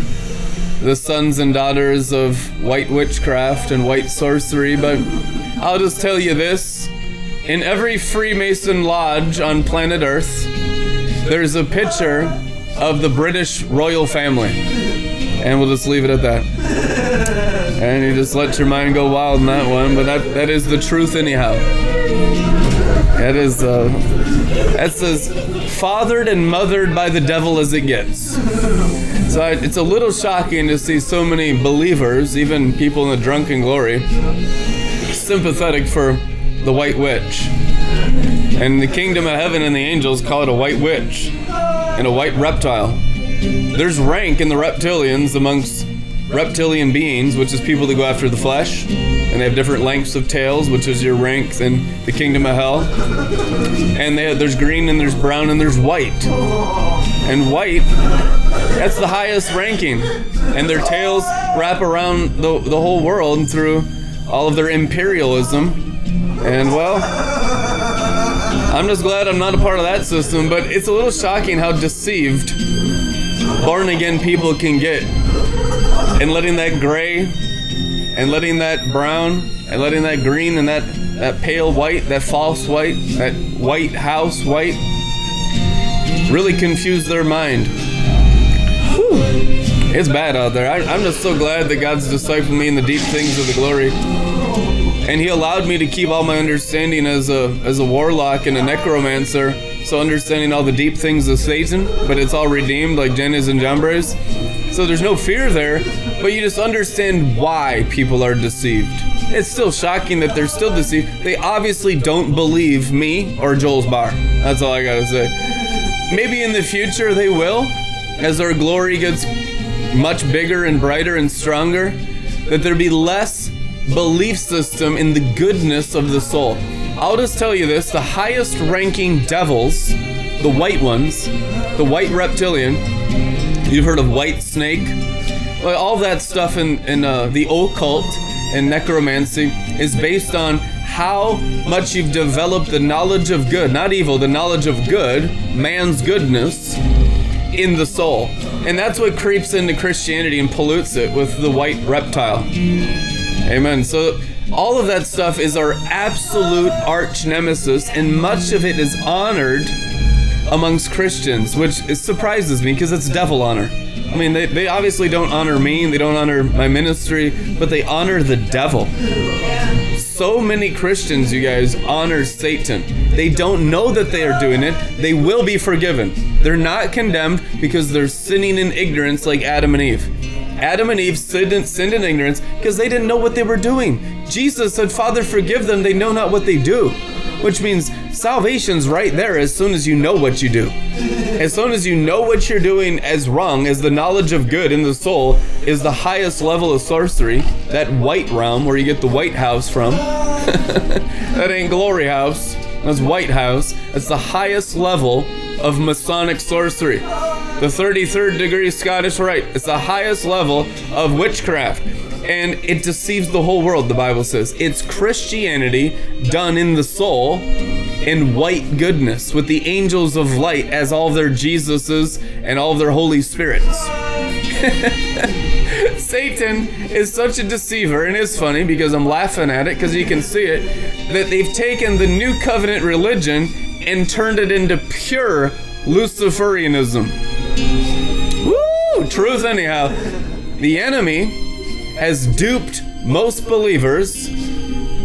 the sons and daughters of white witchcraft and white sorcery, but I'll just tell you this. In every Freemason lodge on planet Earth, there's a picture of the British royal family And we'll just leave it at that. And you just let your mind go wild in that one, but that, that is the truth anyhow. That is, uh, that's as fathered and mothered by the devil as it gets. So I, it's a little shocking to see so many believers, even people in the drunken glory, sympathetic for the white witch. And the kingdom of heaven and the angels call it a white witch and a white reptile. There's rank in the reptilians amongst reptilian beings, which is people that go after the flesh, and they have different lengths of tails, which is your ranks in the kingdom of hell. And they, there's green and there's brown and there's white. And white, that's the highest ranking. And their tails wrap around the, the whole world through all of their imperialism. And well, I'm just glad I'm not a part of that system, but it's a little shocking how deceived born again people can get and letting that gray and letting that brown and letting that green and that that pale white, that false white, that white house white really confuse their mind. Whew. It's bad out there. I, I'm just so glad that God's discipled me in the deep things of the glory. And he allowed me to keep all my understanding as a as a warlock and a necromancer. So understanding all the deep things of Satan, but it's all redeemed like Jannes and Jambres. So there's no fear there, but you just understand why people are deceived. It's still shocking that they're still deceived. They obviously don't believe me or Joel's bar. That's all I gotta say. Maybe in the future they will, as our glory gets much bigger and brighter and stronger, that there be less belief system in the goodness of the soul. I'll just tell you this the highest ranking devils, the white ones, the white reptilian, you've heard of white snake, all that stuff in, in uh, the occult and necromancy is based on how much you've developed the knowledge of good, not evil, the knowledge of good, man's goodness in the soul. And that's what creeps into Christianity and pollutes it with the white reptile. Amen. So all of that stuff is our absolute arch nemesis, and much of it is honored amongst Christians, which surprises me because it's devil honor. I mean, they, they obviously don't honor me, they don't honor my ministry, but they honor the devil. So many Christians, you guys, honor Satan. They don't know that they are doing it. They will be forgiven. They're not condemned because they're sinning in ignorance like Adam and Eve. Adam and Eve sinned in, ignorance because they didn't know what they were doing. Jesus said, Father, forgive them, they know not what they do. Which means salvation's right there as soon as you know what you do. As soon as you know what you're doing as wrong, as the knowledge of good in the soul is the highest level of sorcery, that white realm where you get the White House from. (laughs) that ain't Glory House, that's White House. That's the highest level of Masonic sorcery. The 33rd degree Scottish Rite. is the highest level of witchcraft. And it deceives the whole world, the Bible says. It's Christianity done in the soul in white goodness with the angels of light as all their Jesuses and all their Holy Spirits. (laughs) Satan is such a deceiver, and it's funny because I'm laughing at it because you can see it that they've taken the new covenant religion and turned it into pure Luciferianism. Woo! Truth, anyhow. The enemy has duped most believers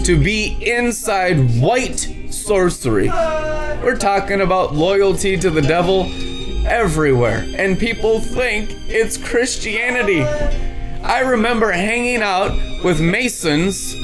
to be inside white sorcery. We're talking about loyalty to the devil everywhere, and people think it's Christianity. I remember hanging out with Masons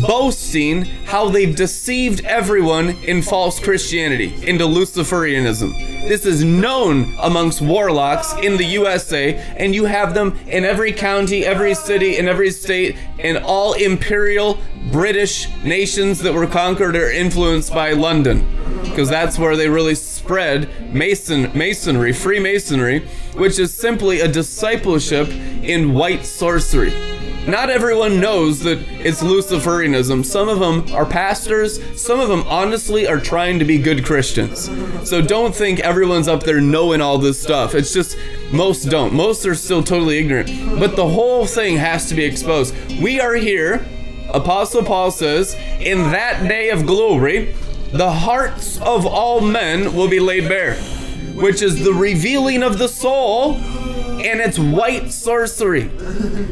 boasting how they've deceived everyone in false Christianity, into Luciferianism. This is known amongst warlocks in the USA, and you have them in every county, every city, in every state, in all imperial British nations that were conquered or influenced by London. Because that's where they really spread Mason Masonry, Freemasonry, which is simply a discipleship in white sorcery. Not everyone knows that it's Luciferianism. Some of them are pastors, some of them honestly are trying to be good Christians. So don't think everyone's up there knowing all this stuff. It's just most don't. Most are still totally ignorant. But the whole thing has to be exposed. We are here, Apostle Paul says, in that day of glory, the hearts of all men will be laid bare, which is the revealing of the soul and it's white sorcery.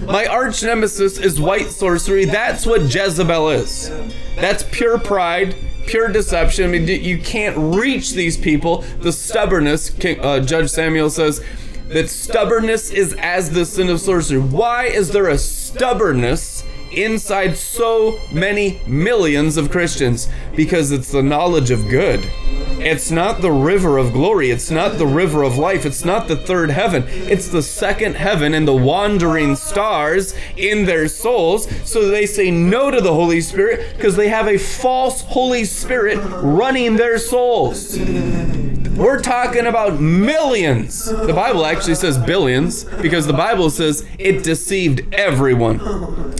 My arch nemesis is white sorcery. That's what Jezebel is. That's pure pride, pure deception. I mean, you can't reach these people. The stubbornness, King, uh, Judge Samuel says, that stubbornness is as the sin of sorcery. Why is there a stubbornness inside so many millions of Christians? Because it's the knowledge of good. It's not the river of glory. It's not the river of life. It's not the third heaven. It's the second heaven and the wandering stars in their souls. So they say no to the Holy Spirit because they have a false Holy Spirit running their souls. We're talking about millions. The Bible actually says billions because the Bible says it deceived everyone.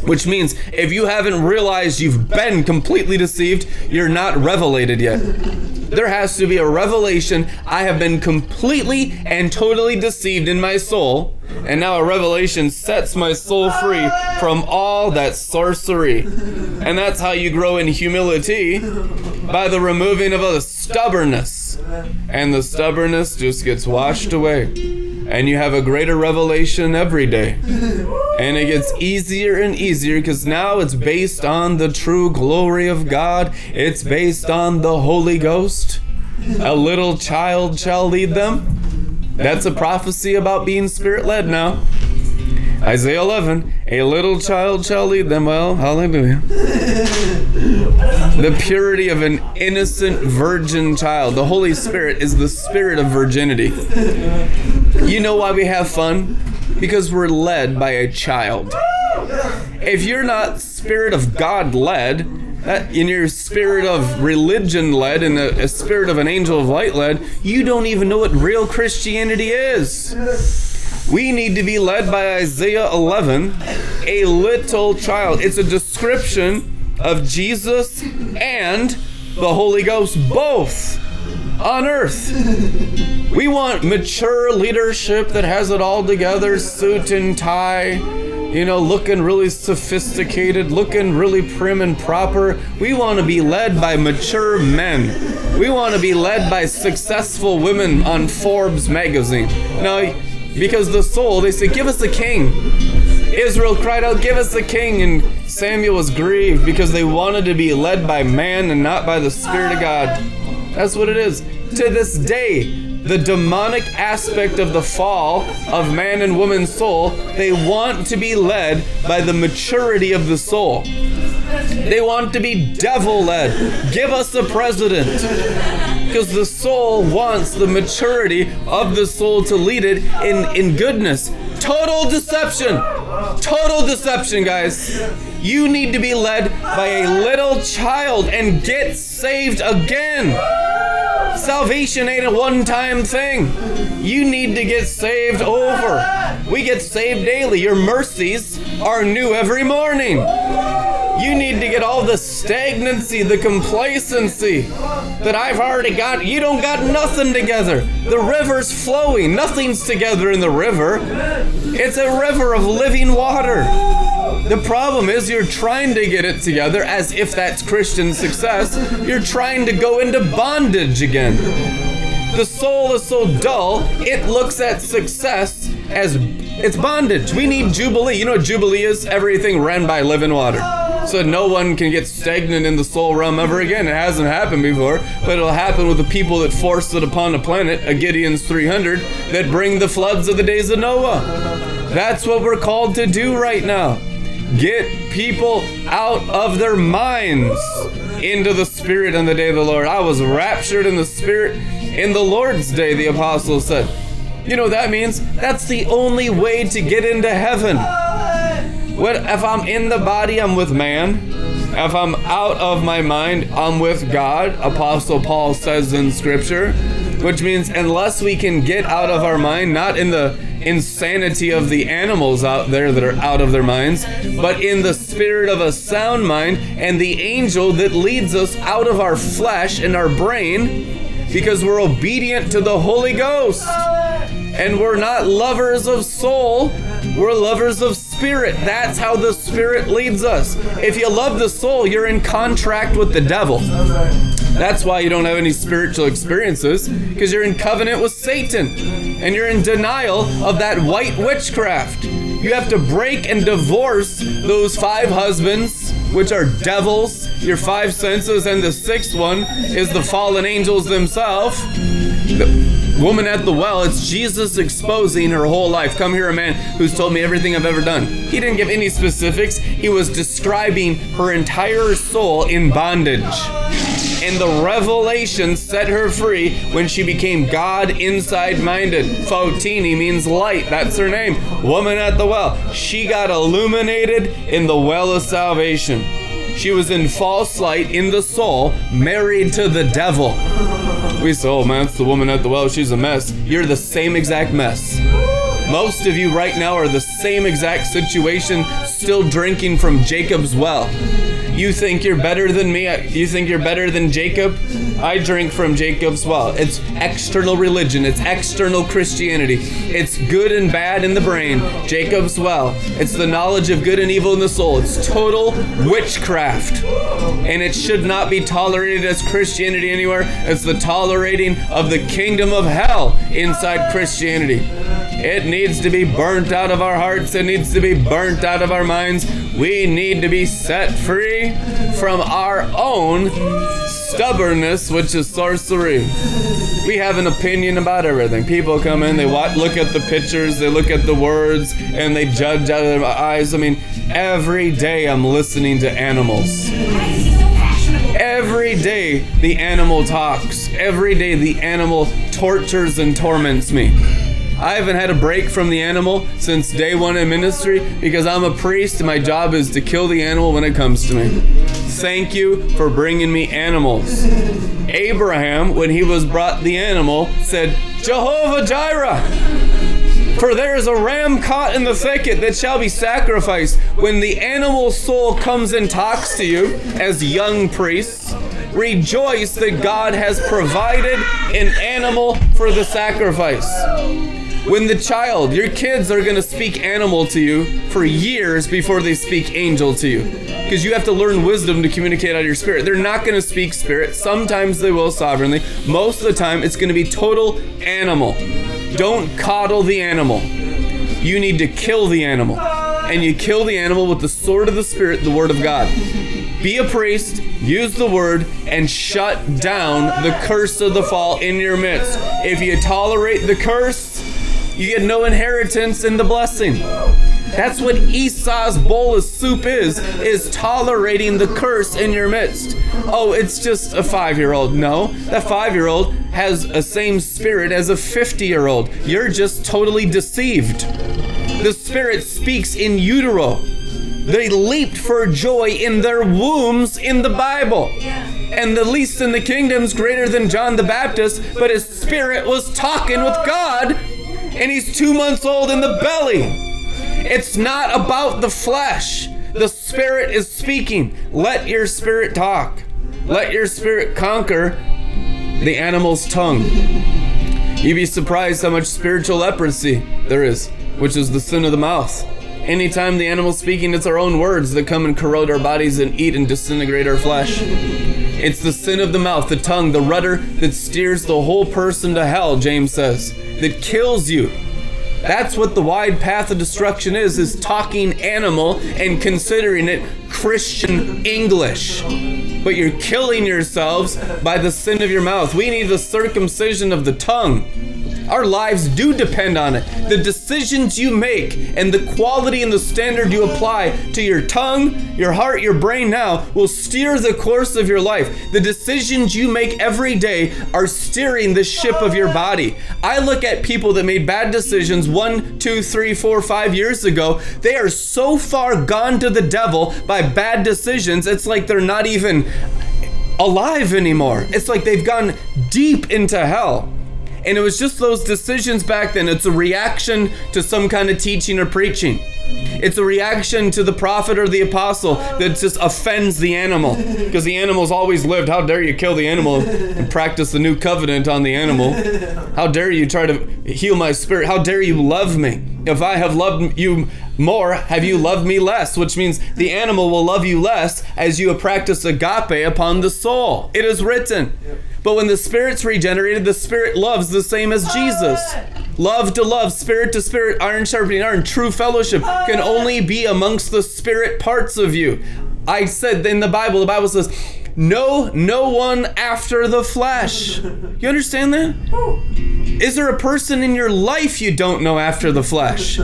Which means if you haven't realized you've been completely deceived, you're not revelated yet. There has to be a revelation. I have been completely and totally deceived in my soul, and now a revelation sets my soul free from all that sorcery. And that's how you grow in humility by the removing of the stubbornness. And the stubbornness just gets washed away. And you have a greater revelation every day. And it gets easier and easier because now it's based on the true glory of God. It's based on the Holy Ghost. A little child shall lead them. That's a prophecy about being spirit led now. Isaiah 11, a little child shall lead them. Well, hallelujah. the purity of an innocent virgin child. The Holy Spirit is the spirit of virginity. You know why we have fun? Because we're led by a child. If you're not spirit of God led, Uh, in your spirit of religion led and a spirit of an angel of light led, you don't even know what real Christianity is. We need to be led by Isaiah 11, a little child. It's a description of Jesus and the Holy Ghost both on earth. We want mature leadership that has it all together, suit and tie, you know, looking really sophisticated, looking really prim and proper. We want to be led by mature men. We want to be led by successful women on Forbes magazine. Now, because the soul, they say, Give us a king. Israel cried out, Give us a king. And Samuel was grieved because they wanted to be led by man and not by the Spirit of God. That's what it is. To this day, the demonic aspect of the fall of man and woman's soul, they want to be led by the maturity of the soul. They want to be devil led. Give us a president. Because the soul wants the maturity of the soul to lead it in, in goodness. Total deception. Total deception, guys. You need to be led by a little child and get saved again. Salvation ain't a one time thing. You need to get saved over. We get saved daily. Your mercies are new every morning. You need to get all the stagnancy, the complacency that I've already got. You don't got nothing together. The river's flowing. Nothing's together in the river. It's a river of living water. The problem is you're trying to get it together as if that's Christian success. You're trying to go into bondage again. The soul is so dull, it looks at success as it's bondage. We need Jubilee. You know what Jubilee is? Everything ran by living water. So no one can get stagnant in the soul realm ever again. It hasn't happened before, but it'll happen with the people that forced it upon the planet, a Gideon's 300, that bring the floods of the days of Noah. That's what we're called to do right now. Get people out of their minds into the Spirit in the day of the Lord. I was raptured in the Spirit in the Lord's day, the apostle said. You know that means? That's the only way to get into heaven. What if I'm in the body, I'm with man. If I'm out of my mind, I'm with God, Apostle Paul says in Scripture. Which means, unless we can get out of our mind, not in the insanity of the animals out there that are out of their minds, but in the spirit of a sound mind and the angel that leads us out of our flesh and our brain because we're obedient to the Holy Ghost. And we're not lovers of soul, we're lovers of spirit. That's how the spirit leads us. If you love the soul, you're in contract with the devil. That's why you don't have any spiritual experiences, because you're in covenant with Satan and you're in denial of that white witchcraft. You have to break and divorce those five husbands, which are devils, your five senses, and the sixth one is the fallen angels themselves. Woman at the well, it's Jesus exposing her whole life. Come here, a man who's told me everything I've ever done. He didn't give any specifics, he was describing her entire soul in bondage and the revelation set her free when she became God inside minded. Fotini means light, that's her name. Woman at the well. She got illuminated in the well of salvation. She was in false light in the soul, married to the devil. We say, oh man, it's the woman at the well, she's a mess. You're the same exact mess. Most of you right now are the same exact situation, still drinking from Jacob's well. You think you're better than me? You think you're better than Jacob? I drink from Jacob's well. It's external religion, it's external Christianity. It's good and bad in the brain. Jacob's well. It's the knowledge of good and evil in the soul. It's total witchcraft. And it should not be tolerated as Christianity anywhere. It's the tolerating of the kingdom of hell inside Christianity. It needs to be burnt out of our hearts. It needs to be burnt out of our minds. We need to be set free from our own stubbornness, which is sorcery. We have an opinion about everything. People come in, they watch, look at the pictures, they look at the words, and they judge out of their eyes. I mean, every day I'm listening to animals. Every day the animal talks. Every day the animal tortures and torments me. I haven't had a break from the animal since day one in ministry because I'm a priest and my job is to kill the animal when it comes to me. Thank you for bringing me animals. Abraham, when he was brought the animal, said, Jehovah Jireh. For there is a ram caught in the thicket that shall be sacrificed. When the animal soul comes and talks to you as young priests, rejoice that God has provided an animal for the sacrifice. When the child, your kids are going to speak animal to you for years before they speak angel to you. Because you have to learn wisdom to communicate out of your spirit. They're not going to speak spirit. Sometimes they will sovereignly. Most of the time, it's going to be total animal. Don't coddle the animal. You need to kill the animal. And you kill the animal with the sword of the Spirit, the Word of God. Be a priest, use the word, and shut down the curse of the fall in your midst. If you tolerate the curse, you get no inheritance in the blessing. That's what Esau's bowl of soup is, is tolerating the curse in your midst. Oh, it's just a five-year-old. No, that five-year-old has a same spirit as a 50-year-old. You're just totally deceived. The spirit speaks in utero. They leaped for joy in their wombs in the Bible. And the least in the kingdom's greater than John the Baptist, but his spirit was talking with God and he's two months old in the belly. It's not about the flesh. The spirit is speaking. Let your spirit talk. Let your spirit conquer the animal's tongue. You'd be surprised how much spiritual leprosy there is, which is the sin of the mouth. Anytime the animal's speaking, it's our own words that come and corrode our bodies and eat and disintegrate our flesh. It's the sin of the mouth, the tongue, the rudder that steers the whole person to hell, James says that kills you. That's what the wide path of destruction is, is talking animal and considering it Christian English. But you're killing yourselves by the sin of your mouth. We need the circumcision of the tongue. Our lives do depend on it. The decisions you make and the quality and the standard you apply to your tongue, your heart, your brain now will steer the course of your life. The decisions you make every day are steering the ship of your body. I look at people that made bad decisions one, two, three, four, five years ago. They are so far gone to the devil by bad decisions, it's like they're not even alive anymore. It's like they've gone deep into hell. And it was just those decisions back then. It's a reaction to some kind of teaching or preaching. It's a reaction to the prophet or the apostle that just offends the animal. Because the animal's always lived. How dare you kill the animal and practice the new covenant on the animal? How dare you try to heal my spirit? How dare you love me? If I have loved you more have you loved me less, which means the animal will love you less as you have practiced agape upon the soul. It is written. But when the spirit's regenerated, the spirit loves the same as Jesus. Love to love, spirit to spirit, iron sharpening iron, true fellowship can only be amongst the spirit parts of you. I said in the Bible, the Bible says, no, no one after the flesh. You understand that? Is there a person in your life you don't know after the flesh?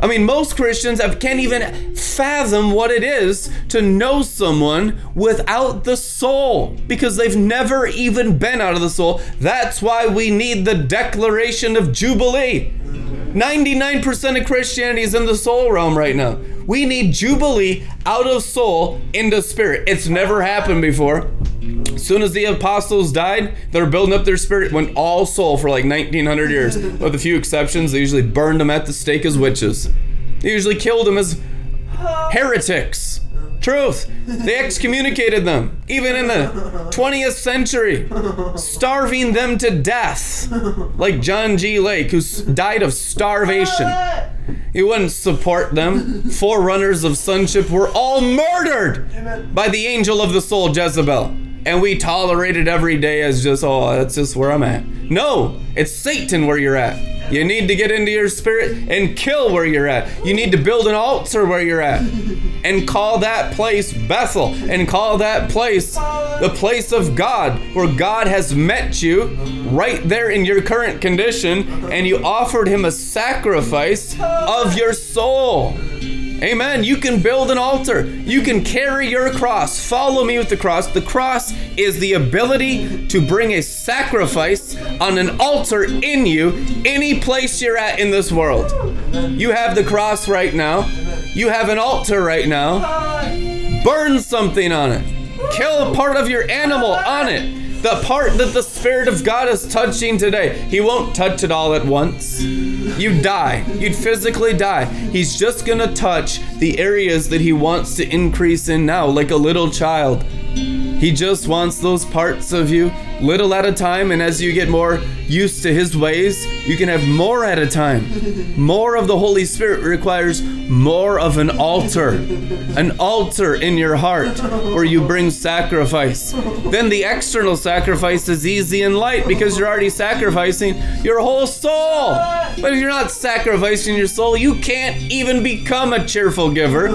I mean, most Christians have, can't even fathom what it is to know someone without the soul because they've never even been out of the soul. That's why we need the declaration of Jubilee. 99% of Christianity is in the soul realm right now. We need Jubilee out of soul into spirit. It's never happened before. As soon as the apostles died, they're building up their spirit, went all soul for like 1900 years. With a few exceptions, they usually burned them at the stake as witches. They usually killed them as heretics. Truth. They excommunicated them, even in the 20th century, starving them to death, like John G. Lake, who died of starvation. He wouldn't support them. Forerunners of sonship were all murdered by the angel of the soul, Jezebel. And we tolerate it every day as just, oh, that's just where I'm at. No, it's Satan where you're at. You need to get into your spirit and kill where you're at. You need to build an altar where you're at (laughs) and call that place Bethel and call that place the place of God where God has met you right there in your current condition and you offered him a sacrifice of your soul. Amen. You can build an altar. You can carry your cross. Follow me with the cross. The cross is the ability to bring a sacrifice on an altar in you, any place you're at in this world. You have the cross right now. You have an altar right now. Burn something on it. Kill a part of your animal on it the part that the Spirit of God is touching today. He won't touch it all at once. You'd die. You'd physically die. He's just going to touch the areas that He wants to increase in now, like a little child. He just wants those parts of you little at a time, and as you get more used to His ways, you can have more at a time. (laughs) More of the Holy Spirit requires more of an altar, an altar in your heart where you bring sacrifice. Then the external sacrifice is easy and light because you're already sacrificing your whole soul. But if you're not sacrificing your soul, you can't even become a cheerful giver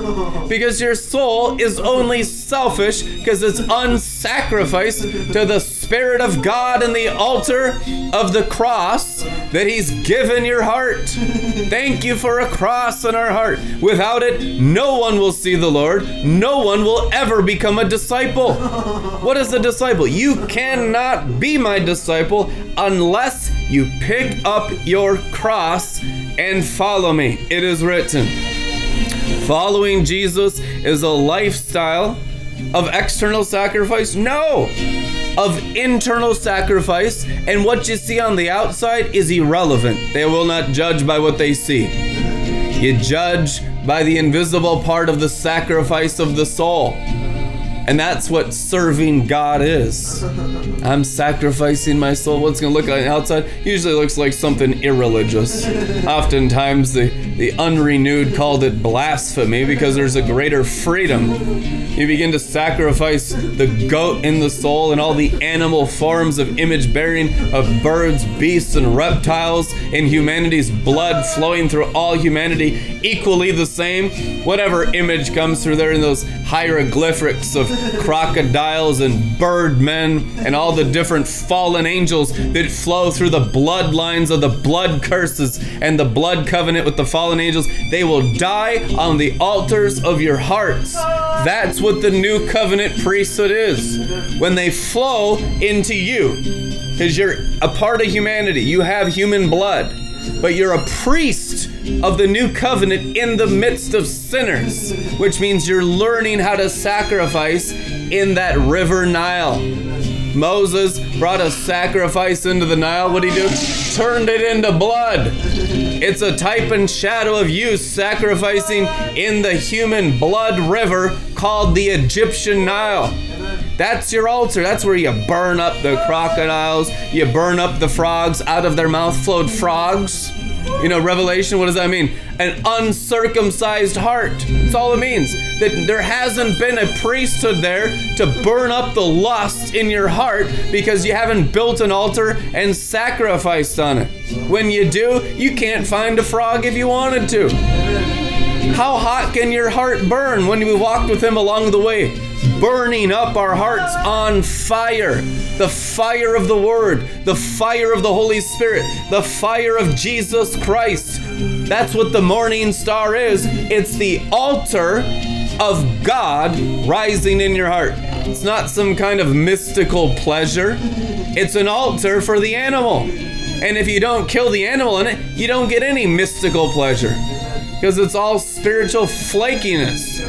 because your soul is only selfish because it's unsacrificed to the Spirit of God and the altar of the cross that He's given your heart. Thank you for a cross in our heart. Without it, no one will see the Lord. No one will ever become a disciple. What is a disciple? You cannot be my disciple unless you pick up your cross and follow me. It is written. Following Jesus is a lifestyle of external sacrifice? No of internal sacrifice, and what you see on the outside is irrelevant. They will not judge by what they see. You judge by the invisible part of the sacrifice of the soul. And that's what serving God is. I'm sacrificing my soul. What's going to look like outside usually looks like something irreligious. Oftentimes, the, the unrenewed called it blasphemy because there's a greater freedom. You begin to sacrifice the goat in the soul and all the animal forms of image bearing of birds, beasts, and reptiles in humanity's blood flowing through all humanity, equally the same. Whatever image comes through there in those hieroglyphics of crocodiles and birdmen and all the different fallen angels that flow through the bloodlines of the blood curses and the blood covenant with the fallen angels. They will die on the altars of your hearts. That's what the new covenant priesthood is. When they flow into you, because you're a part of humanity, you have human blood but you're a priest of the new covenant in the midst of sinners, which means you're learning how to sacrifice in that river Nile. Moses brought a sacrifice into the Nile. What did he do? Turned it into blood. It's a type and shadow of you sacrificing in the human blood river called the Egyptian Nile. That's your altar. That's where you burn up the crocodiles, you burn up the frogs. Out of their mouth flowed frogs. You know, revelation, what does that mean? An uncircumcised heart. That's all it means. That there hasn't been a priesthood there to burn up the lust in your heart because you haven't built an altar and sacrificed on it. When you do, you can't find a frog if you wanted to. How hot can your heart burn when we walked with Him along the way? Burning up our hearts on fire. The fire of the Word, the fire of the Holy Spirit, the fire of Jesus Christ. That's what the morning star is. It's the altar of God rising in your heart. It's not some kind of mystical pleasure, it's an altar for the animal. And if you don't kill the animal in it, you don't get any mystical pleasure because it's all spiritual flakiness.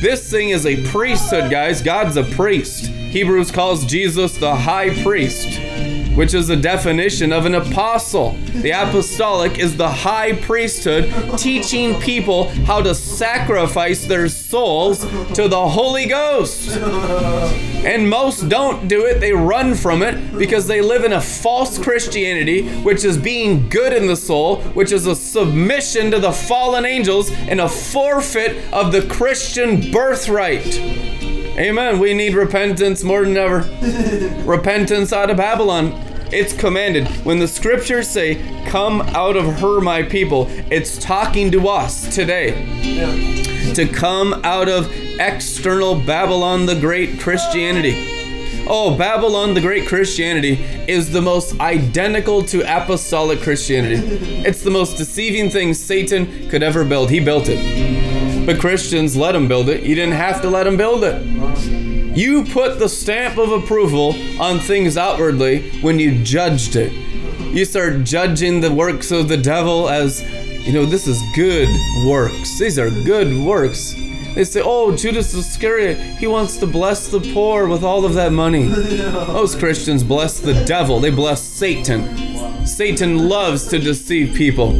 This thing is a priesthood, guys. God's a priest. Hebrews calls Jesus the high priest, which is a definition of an apostle. The apostolic is the high priesthood teaching people how to sacrifice their souls to the Holy Ghost. And most don't do it, they run from it because they live in a false Christianity, which is being good in the soul, which is a submission to the fallen angels and a forfeit of the Christian birthright. Amen. We need repentance more than ever. (laughs) repentance out of Babylon. It's commanded. When the scriptures say, Come out of her, my people, it's talking to us today. To come out of external Babylon the Great Christianity. Oh, Babylon the Great Christianity is the most identical to apostolic Christianity. (laughs) It's the most deceiving thing Satan could ever build. He built it. But Christians let him build it. You didn't have to let him build it. You put the stamp of approval on things outwardly when you judged it. You start judging the works of the devil as, you know, this is good works. These are good works. They say, oh, Judas Iscariot, he wants to bless the poor with all of that money. (laughs) Those Christians bless the devil, they bless Satan. Satan loves to deceive people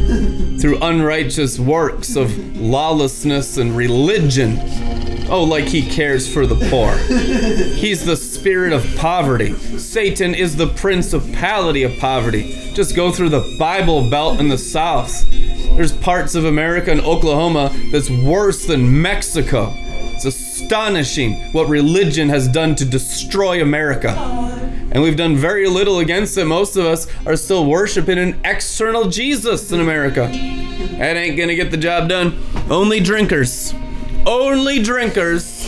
through unrighteous works of lawlessness and religion. Oh, like he cares for the poor. He's the spirit of poverty. Satan is the principality of poverty. Just go through the Bible Belt in the South. There's parts of America and Oklahoma that's worse than Mexico. It's astonishing what religion has done to destroy America. And we've done very little against it. Most of us are still worshiping an external Jesus in America. That ain't gonna get the job done. Only drinkers, only drinkers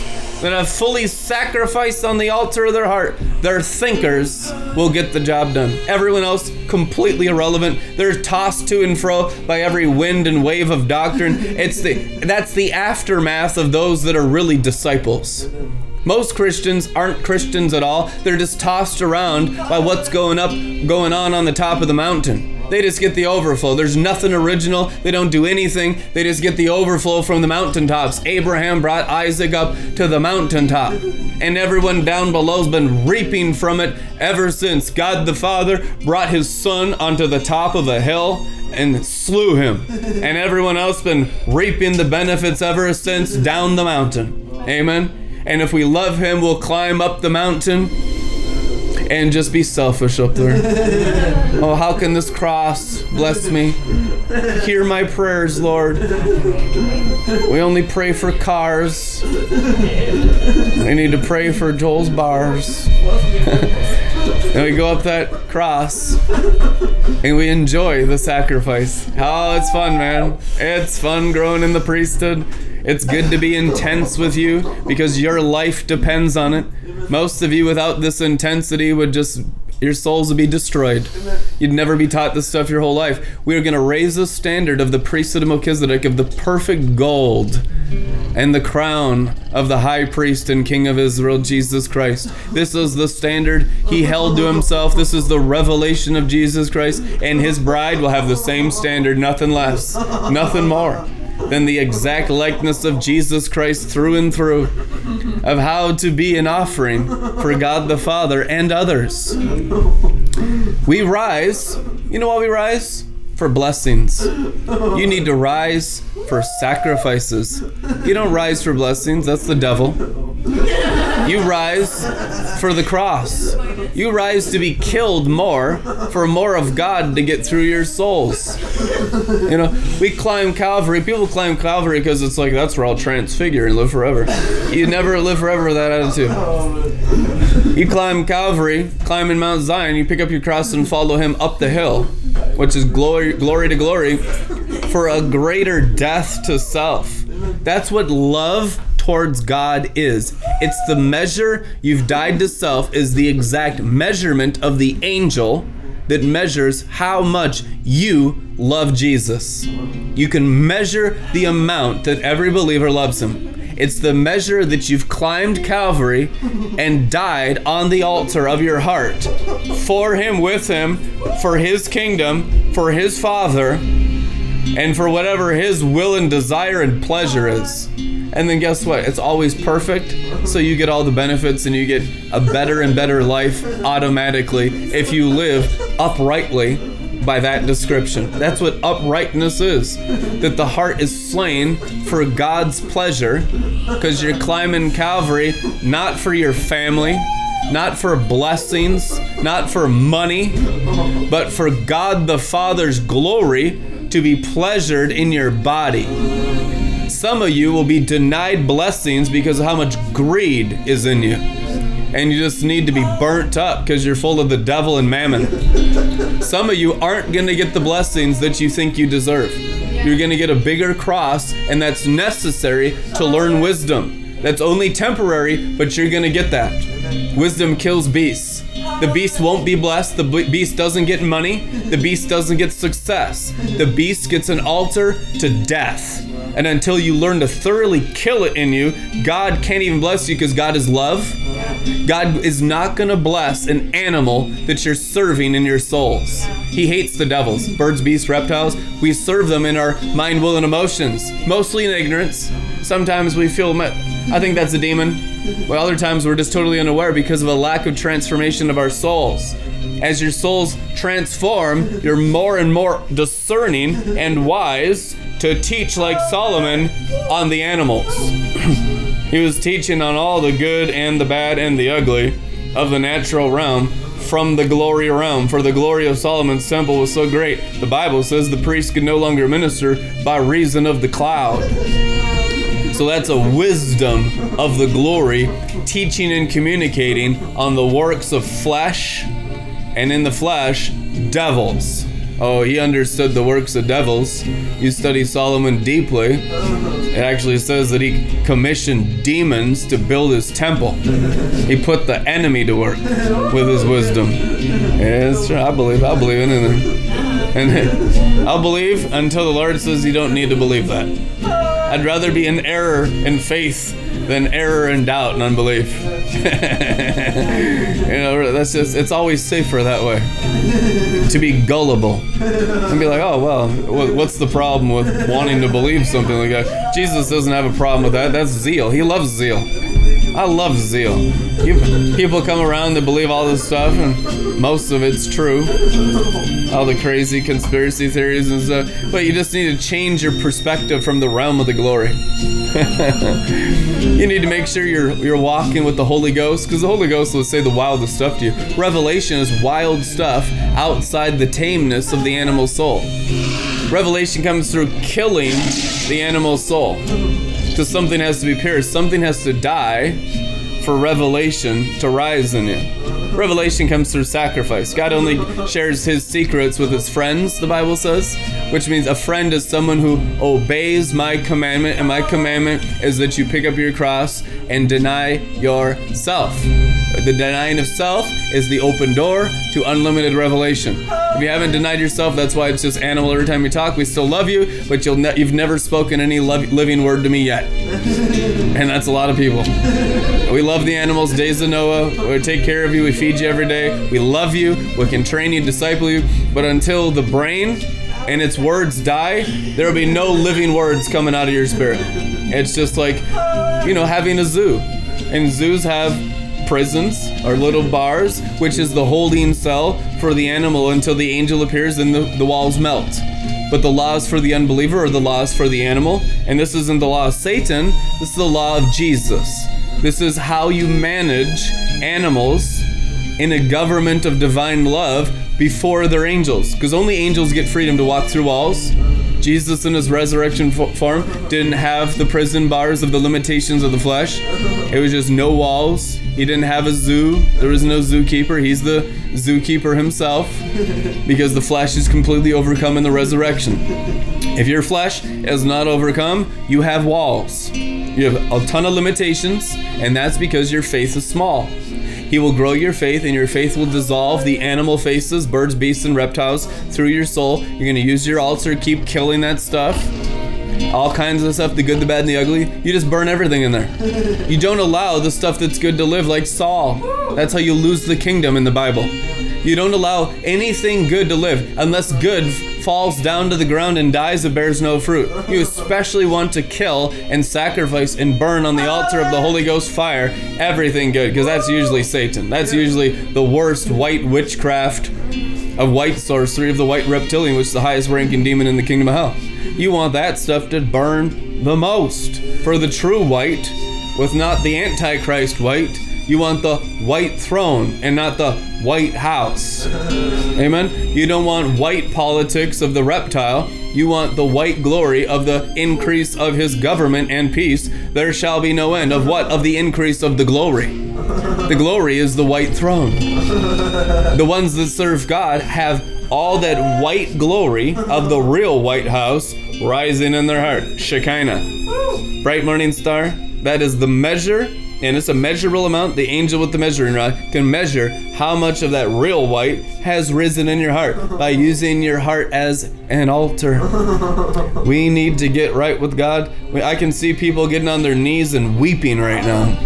that have fully sacrificed on the altar of their heart, their thinkers will get the job done. Everyone else completely irrelevant. They're tossed to and fro by every wind and wave of doctrine. It's the that's the aftermath of those that are really disciples. Most Christians aren't Christians at all. They're just tossed around by what's going up going on on the top of the mountain. They just get the overflow. There's nothing original. They don't do anything. They just get the overflow from the mountaintops. Abraham brought Isaac up to the mountaintop, and everyone down below's been reaping from it ever since. God the Father brought his son onto the top of a hill and slew him, and everyone else been reaping the benefits ever since down the mountain. Amen. And if we love him, we'll climb up the mountain and just be selfish up there. (laughs) oh, how can this cross bless me? Hear my prayers, Lord. We only pray for cars. We need to pray for Joel's bars. (laughs) and we go up that cross and we enjoy the sacrifice. Oh, it's fun, man. It's fun growing in the priesthood. It's good to be intense with you because your life depends on it. Most of you, without this intensity, would just your souls would be destroyed. You'd never be taught this stuff your whole life. We are going to raise the standard of the priesthood of Melchizedek of the perfect gold and the crown of the high priest and king of Israel, Jesus Christ. This is the standard he held to himself. This is the revelation of Jesus Christ, and his bride will have the same standard, nothing less, nothing more than the exact likeness of Jesus Christ through and through, of how to be an offering for God the Father and others. We rise. You know why we rise? For blessings. You need to rise for sacrifices. You don't rise for blessings, that's the devil. You rise for the cross. You rise to be killed more for more of God to get through your souls. You know, we climb Calvary. People climb Calvary because it's like that's where I'll transfigure and live forever. You never live forever with that attitude. You climb Calvary, climb in Mount Zion, you pick up your cross and follow him up the hill, which is glory glory to glory for a greater death to self. That's what love towards God is. It's the measure you've died to self is the exact measurement of the angel that measures how much you love Jesus. You can measure the amount that every believer loves him. It's the measure that you've climbed Calvary and died on the altar of your heart for him, with him, for his kingdom, for his Father, and for whatever his will and desire and pleasure is. And then guess what? It's always perfect, so you get all the benefits and you get a better and better life automatically if you live uprightly by that description. That's what uprightness is. That the heart is slain for God's pleasure because you're climbing Calvary not for your family, not for blessings, not for money, but for God the Father's glory to be pleasured in your body. Some of you will be denied blessings because of how much greed is in you. And you just need to be burnt up because you're full of the devil and mammon. Some of you aren't going to get the blessings that you think you deserve. You're going to get a bigger cross, and that's necessary to learn wisdom. That's only temporary, but you're going to get that. Wisdom kills beasts. The beast won't be blessed. The beast doesn't get money. The beast doesn't get success. The beast gets an altar to death. And until you learn to thoroughly kill it in you, God can't even bless you because God is love. God is not going to bless an animal that you're serving in your souls. He hates the devils, birds, beasts, reptiles. We serve them in our mind, will, and emotions, mostly in ignorance. Sometimes we feel, I think that's a demon. But other times we're just totally unaware because of a lack of transformation of our souls. As your souls transform, you're more and more discerning and wise to teach like Solomon on the animals. (clears throat) he was teaching on all the good and the bad and the ugly of the natural realm from the glory realm. For the glory of Solomon's temple was so great, the Bible says the priest could no longer minister by reason of the cloud. So that's a wisdom of the glory, teaching and communicating on the works of flesh, and in the flesh, devils. Oh, he understood the works of devils. You study Solomon deeply. It actually says that he commissioned demons to build his temple. He put the enemy to work with his wisdom. Yeah, it's true. I believe. I believe in it. And (laughs) I'll believe until the Lord says you don't need to believe that. I'd rather be in error in faith than error in doubt and unbelief. (laughs) you know, that's just, it's always safer that way. To be gullible and be like, oh, well, what's the problem with wanting to believe something like that? Jesus doesn't have a problem with that. That's zeal. He loves zeal. I love zeal. People come around to believe all this stuff, and most of it's true. All the crazy conspiracy theories and stuff. But you just need to change your perspective from the realm of the glory. (laughs) you need to make sure you're you're walking with the Holy Ghost, because the Holy Ghost will say the wildest stuff to you. Revelation is wild stuff outside the tameness of the animal soul. Revelation comes through killing the animal soul. Because something has to be pierced, something has to die for revelation to rise in you. Revelation comes through sacrifice. God only shares his secrets with his friends, the Bible says, which means a friend is someone who obeys my commandment, and my commandment is that you pick up your cross and deny yourself. The denying of self is the open door to unlimited revelation. If you haven't denied yourself, that's why it's just animal every time we talk. We still love you, but you'll ne- you've never spoken any living word to me yet. (laughs) and that's a lot of people. We love the animals, days of Noah. We take care of you. We feed you every day. We love you. We can train you, disciple you. But until the brain and its words die, there will be no living words coming out of your spirit. It's just like, you know, having a zoo. And zoos have prisons or little bars, which is the holding cell for the animal until the angel appears and the, the walls melt. But the laws for the unbeliever are the laws for the animal. And this isn't the law of Satan, this is the law of Jesus. This is how you manage animals in a government of divine love before they're angels. Because only angels get freedom to walk through walls. Jesus, in his resurrection form, didn't have the prison bars of the limitations of the flesh. It was just no walls. He didn't have a zoo. There was no zookeeper. He's the zookeeper himself (laughs) because the flesh is completely overcome in the resurrection. If your flesh is not overcome, you have walls. You have a ton of limitations, and that's because your faith is small. He will grow your faith, and your faith will dissolve the animal faces, birds, beasts, and reptiles through your soul. You're going to use your altar, keep killing that stuff. All kinds of stuff the good, the bad, and the ugly. You just burn everything in there. You don't allow the stuff that's good to live, like Saul. That's how you lose the kingdom in the Bible. You don't allow anything good to live unless good falls down to the ground and dies, it bears no fruit. You especially want to kill and sacrifice and burn on the altar of the Holy Ghost fire everything good, because that's usually Satan. That's usually the worst white witchcraft of white sorcery of the white reptilian, which is the highest ranking demon in the kingdom of hell. You want that stuff to burn the most. For the true white, with not the Antichrist white, you want the white throne and not the White House. Amen. You don't want white politics of the reptile. You want the white glory of the increase of his government and peace. There shall be no end. Of what? Of the increase of the glory. The glory is the white throne. The ones that serve God have all that white glory of the real White House rising in their heart. Shekinah. Bright morning star. That is the measure and it's a measurable amount. The angel with the measuring rod can measure how much of that real white has risen in your heart by using your heart as an altar. We need to get right with God. I can see people getting on their knees and weeping right now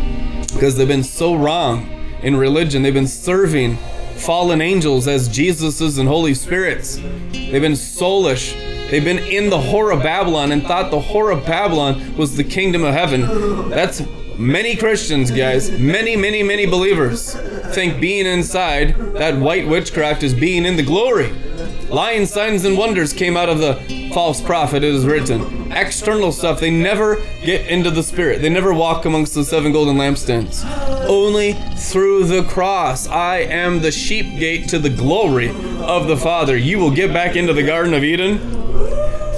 because they've been so wrong in religion. They've been serving fallen angels as Jesuses and Holy Spirits. They've been soulish. They've been in the whore of Babylon and thought the whore of Babylon was the kingdom of heaven. That's Many Christians, guys, many, many, many believers think being inside that white witchcraft is being in the glory. Lying signs and wonders came out of the false prophet, it is written. External stuff, they never get into the spirit. They never walk amongst the seven golden lampstands. Only through the cross. I am the sheep gate to the glory of the Father. You will get back into the Garden of Eden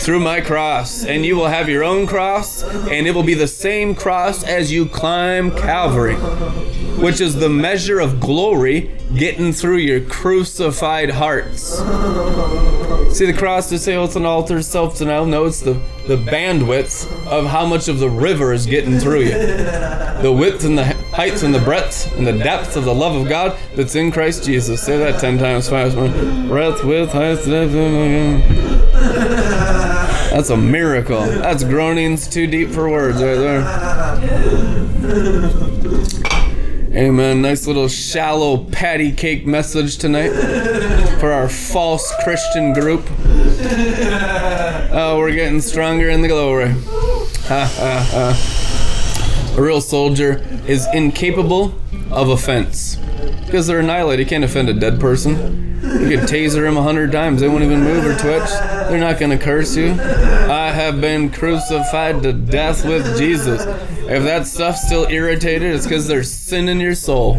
through my cross, and you will have your own cross, and it will be the same cross as you climb Calvary, which is the measure of glory getting through your crucified hearts. See, the cross to say, oh, it's an altar, self denial. No, it's the, the bandwidth of how much of the river is getting through you. The width and the heights and the breadth and the depth of the love of God that's in Christ Jesus. Say that 10 times fast. Breadth, width, height, depth. That's a miracle. That's groanings too deep for words right there. Amen. Nice little shallow patty cake message tonight for our false Christian group. Oh, we're getting stronger in the glory. Ha ha ha. A real soldier is incapable of offense because they're annihilated. You can't offend a dead person. You could taser them a hundred times, they won't even move or twitch. They're not going to curse you. I have been crucified to death with Jesus. If that stuff's still irritated, it's because there's sin in your soul.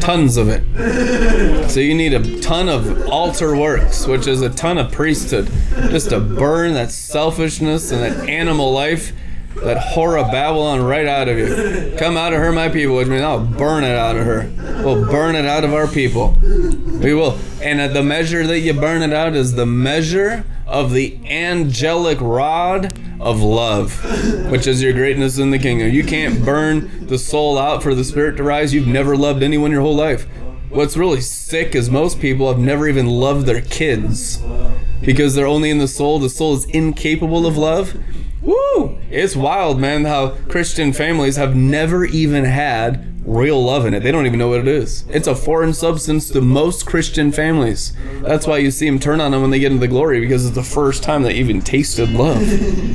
Tons of it. So you need a ton of altar works, which is a ton of priesthood, just to burn that selfishness and that animal life that horror Babylon right out of you. Come out of her, my people, which means I'll burn it out of her. We'll burn it out of our people. We will. And the measure that you burn it out is the measure of the angelic rod of love, which is your greatness in the kingdom. You can't burn the soul out for the spirit to rise. You've never loved anyone your whole life. What's really sick is most people have never even loved their kids because they're only in the soul. The soul is incapable of love. Woo! It's wild, man, how Christian families have never even had real love in it. They don't even know what it is. It's a foreign substance to most Christian families. That's why you see them turn on them when they get into the glory because it's the first time they even tasted love.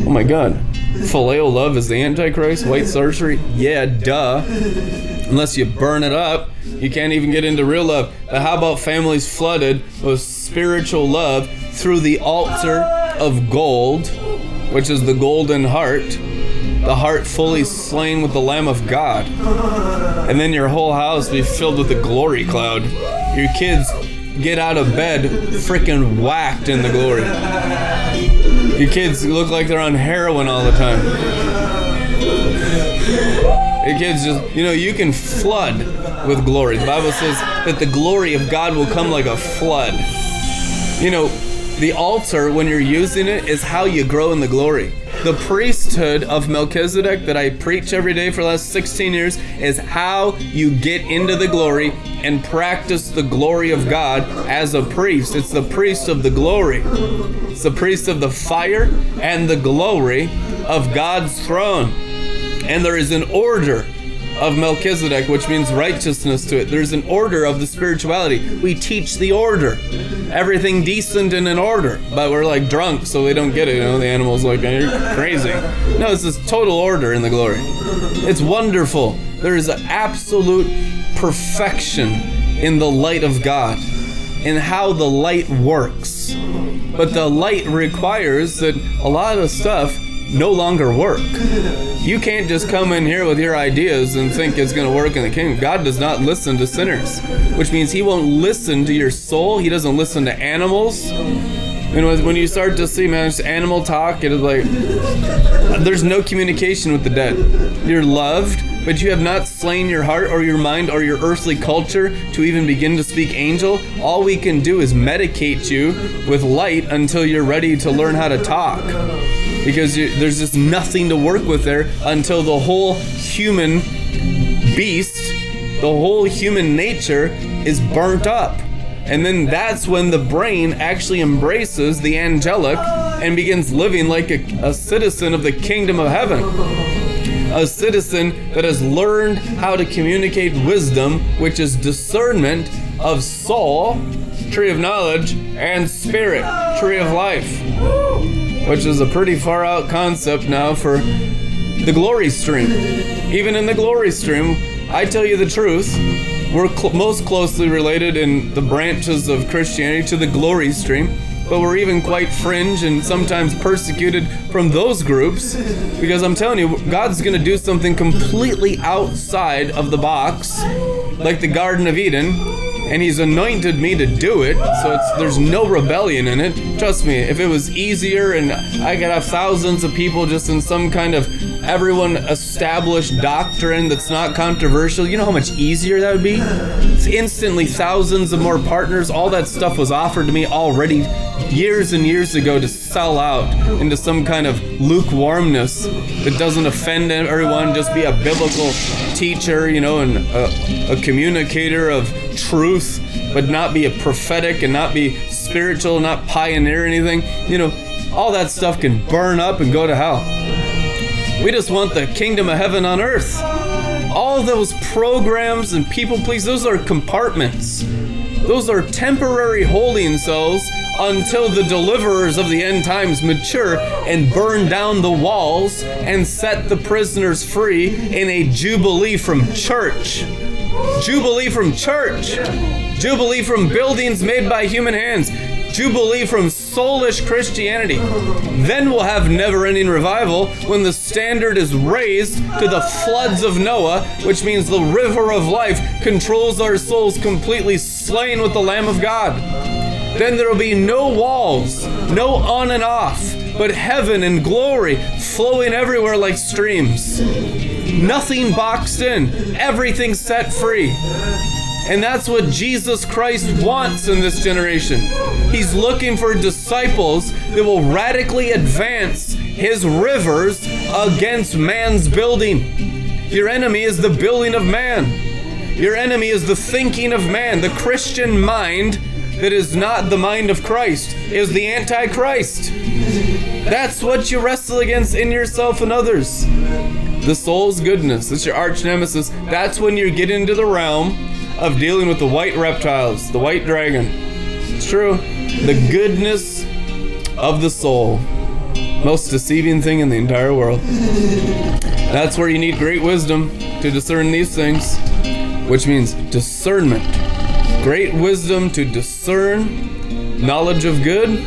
Oh my God. Phileo love is the Antichrist? White sorcery? Yeah, duh. Unless you burn it up, you can't even get into real love. But how about families flooded with spiritual love through the altar of gold? Which is the golden heart, the heart fully slain with the Lamb of God. And then your whole house be filled with the glory cloud. Your kids get out of bed freaking whacked in the glory. Your kids look like they're on heroin all the time. Your kids just, you know, you can flood with glory. The Bible says that the glory of God will come like a flood. You know, the altar, when you're using it, is how you grow in the glory. The priesthood of Melchizedek that I preach every day for the last 16 years is how you get into the glory and practice the glory of God as a priest. It's the priest of the glory, it's the priest of the fire and the glory of God's throne. And there is an order of Melchizedek, which means righteousness to it. There's an order of the spirituality. We teach the order. Everything decent and in order. But we're like drunk, so they don't get it. You know, the animal's like, you're crazy. No, it's this total order in the glory. It's wonderful. There is an absolute perfection in the light of God and how the light works. But the light requires that a lot of stuff no longer work. You can't just come in here with your ideas and think it's going to work in the kingdom. God does not listen to sinners, which means He won't listen to your soul. He doesn't listen to animals. And when you start to see, man, animal talk, it is like there's no communication with the dead. You're loved, but you have not slain your heart or your mind or your earthly culture to even begin to speak angel. All we can do is medicate you with light until you're ready to learn how to talk because you, there's just nothing to work with there until the whole human beast, the whole human nature is burnt up. And then that's when the brain actually embraces the angelic and begins living like a, a citizen of the kingdom of heaven. A citizen that has learned how to communicate wisdom, which is discernment of soul, tree of knowledge, and spirit, tree of life which is a pretty far out concept now for the glory stream. Even in the glory stream, I tell you the truth, we're cl- most closely related in the branches of Christianity to the glory stream, but we're even quite fringe and sometimes persecuted from those groups because I'm telling you, God's going to do something completely outside of the box, like the Garden of Eden and he's anointed me to do it so there's no rebellion in it. Trust me if it was easier and i could have thousands of people just in some kind of everyone established doctrine that's not controversial you know how much easier that would be? It's instantly thousands of more partners. All that stuff was offered to me already years and years ago to sell out into some kind of lukewarmness that doesn't offend everyone. Just be a biblical teacher you know and a, a communicator of truth, but not be a prophetic and not be spiritual, not pioneer anything, you know, all that stuff can burn up and go to hell. We just want the kingdom of heaven on earth. All those programs and people please, those are compartments. Those are temporary holding cells until the deliverers of the end times mature and burn down the walls and set the prisoners free in a jubilee from church. Jubilee from church. Jubilee from buildings made by human hands. Jubilee from soulish Christianity. Then we'll have never ending revival when the standard is raised to the floods of Noah, which means the river of life controls our souls completely slain with the Lamb of God. Then there will be no walls, no on and off, but heaven and glory flowing everywhere like streams. Nothing boxed in, everything set free. And that's what Jesus Christ wants in this generation. He's looking for disciples that will radically advance his rivers against man's building. Your enemy is the building of man. Your enemy is the thinking of man. The Christian mind that is not the mind of Christ is the Antichrist. That's what you wrestle against in yourself and others the soul's goodness. It's your arch nemesis. That's when you get into the realm of dealing with the white reptiles, the white dragon. It's true. The goodness of the soul. Most deceiving thing in the entire world. That's where you need great wisdom to discern these things, which means discernment. Great wisdom to discern knowledge of good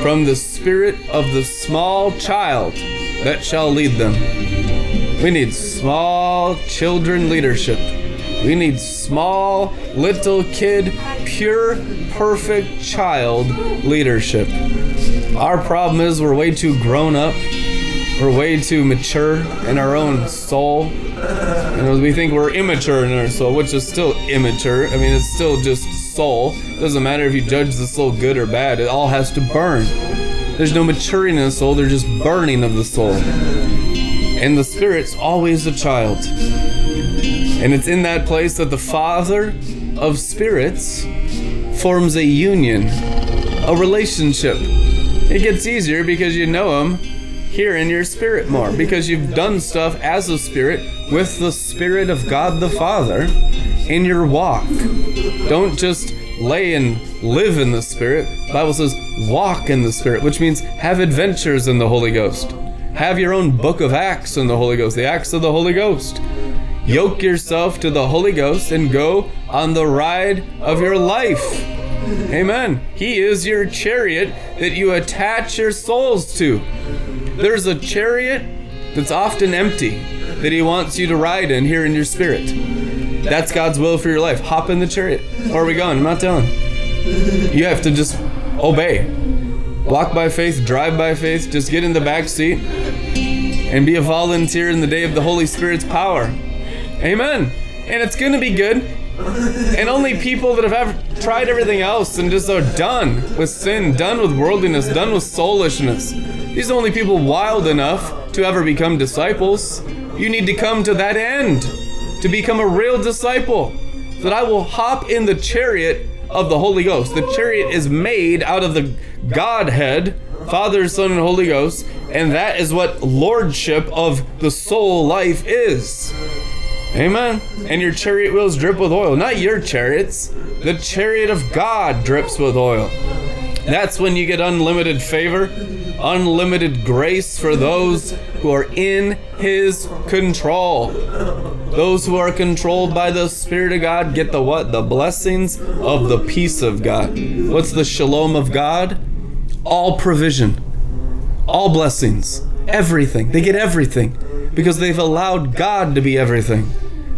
from the spirit of the small child that shall lead them. We need small children leadership. We need small, little kid, pure, perfect child leadership. Our problem is we're way too grown up. We're way too mature in our own soul. And we think we're immature in our soul, which is still immature. I mean, it's still just soul. It doesn't matter if you judge the soul good or bad, it all has to burn. There's no maturing in the soul, there's just burning of the soul. And the spirit's always a child. And it's in that place that the Father of spirits forms a union, a relationship. It gets easier because you know Him here in your spirit more, because you've done stuff as a spirit with the Spirit of God the Father in your walk. Don't just lay and live in the Spirit. The Bible says walk in the Spirit, which means have adventures in the Holy Ghost. Have your own book of Acts in the Holy Ghost, the Acts of the Holy Ghost. Yoke yourself to the Holy Ghost and go on the ride of your life. Amen. He is your chariot that you attach your souls to. There's a chariot that's often empty that He wants you to ride in here in your spirit. That's God's will for your life. Hop in the chariot. Where are we going? I'm not telling. You have to just obey. Walk by faith, drive by faith, just get in the back seat and be a volunteer in the day of the Holy Spirit's power. Amen. And it's going to be good. And only people that have ever tried everything else and just are done with sin, done with worldliness, done with soulishness. These are only people wild enough to ever become disciples. You need to come to that end to become a real disciple. That I will hop in the chariot of the Holy Ghost. The chariot is made out of the Godhead, Father, Son, and Holy Ghost, and that is what lordship of the soul life is. Amen. And your chariot wheels drip with oil. Not your chariots. The chariot of God drips with oil. That's when you get unlimited favor, unlimited grace for those who are in His control. Those who are controlled by the Spirit of God get the what? The blessings of the peace of God. What's the shalom of God? All provision, all blessings, everything. They get everything because they've allowed God to be everything.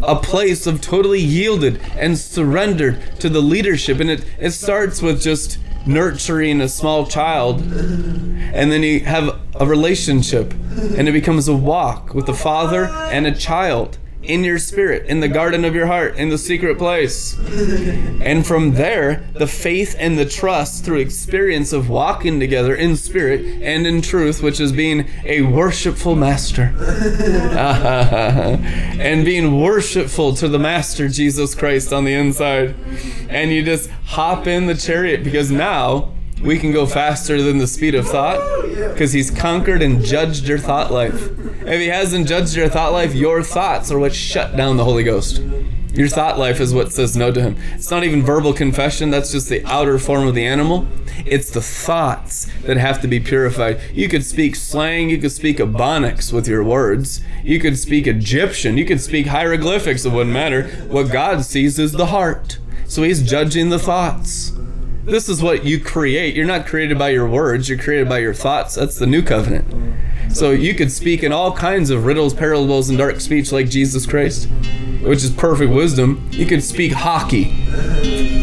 A place of totally yielded and surrendered to the leadership. And it, it starts with just nurturing a small child, and then you have a relationship, and it becomes a walk with a father and a child in your spirit, in the garden of your heart, in the secret place. And from there, the faith and the trust through experience of walking together in spirit and in truth, which is being a worshipful master. (laughs) and being worshipful to the master Jesus Christ on the inside. And you just hop in the chariot because now we can go faster than the speed of thought because he's conquered and judged your thought life. If he hasn't judged your thought life, your thoughts are what shut down the Holy Ghost. Your thought life is what says no to him. It's not even verbal confession, that's just the outer form of the animal. It's the thoughts that have to be purified. You could speak slang, you could speak Ebonics with your words, you could speak Egyptian, you could speak hieroglyphics, it wouldn't matter. What God sees is the heart. So he's judging the thoughts. This is what you create. You're not created by your words, you're created by your thoughts. That's the new covenant. So you could speak in all kinds of riddles, parables, and dark speech like Jesus Christ, which is perfect wisdom. You could speak hockey,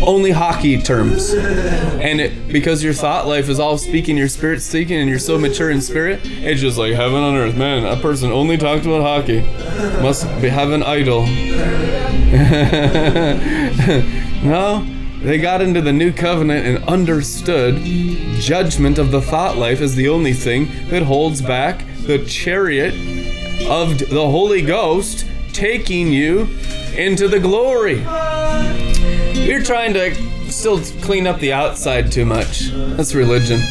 only hockey terms. And it, because your thought life is all speaking, your spirit speaking, and you're so mature in spirit, it's just like heaven on earth. Man, a person only talked about hockey must be, have an idol. (laughs) no, they got into the new covenant and understood judgment of the thought life is the only thing that holds back the chariot of the Holy Ghost taking you into the glory. You're trying to still clean up the outside too much. That's religion.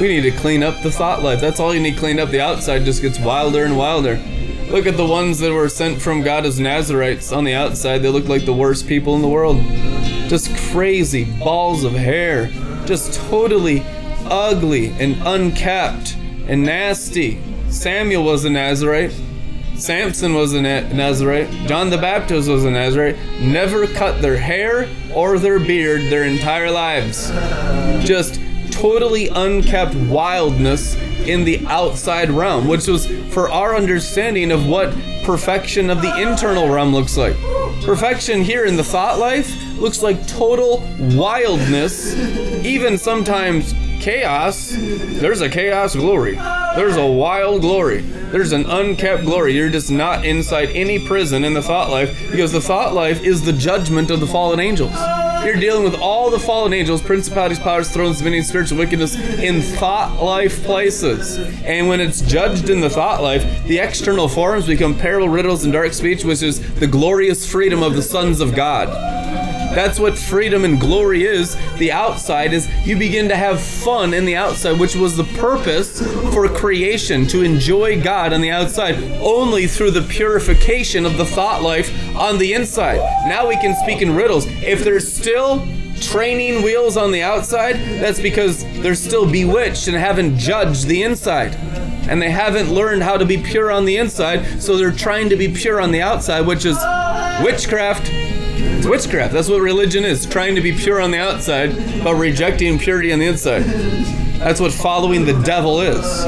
We need to clean up the thought life. That's all you need cleaned up. The outside just gets wilder and wilder. Look at the ones that were sent from God as Nazarites on the outside. They look like the worst people in the world. Just crazy balls of hair. Just totally ugly and unkept and nasty. Samuel was a Nazarite. Samson was a Nazarite. John the Baptist was a Nazarite. Never cut their hair or their beard their entire lives. Just totally unkept wildness in the outside realm, which was for our understanding of what perfection of the internal realm looks like. Perfection here in the thought life looks like total wildness, even sometimes chaos. There's a chaos glory. There's a wild glory. There's an unkept glory. You're just not inside any prison in the thought life because the thought life is the judgment of the fallen angels. You're dealing with all the fallen angels, principalities, powers, thrones, dominions, spiritual wickedness in thought life places. And when it's judged in the thought life, the external forms become parable, riddles, and dark speech, which is the glorious freedom of the sons of God. That's what freedom and glory is. The outside is you begin to have fun in the outside, which was the purpose for creation to enjoy God on the outside only through the purification of the thought life on the inside. Now we can speak in riddles. If there's still training wheels on the outside, that's because they're still bewitched and haven't judged the inside. And they haven't learned how to be pure on the inside, so they're trying to be pure on the outside, which is witchcraft. Witchcraft. That's what religion is. Trying to be pure on the outside, but rejecting purity on the inside. That's what following the devil is.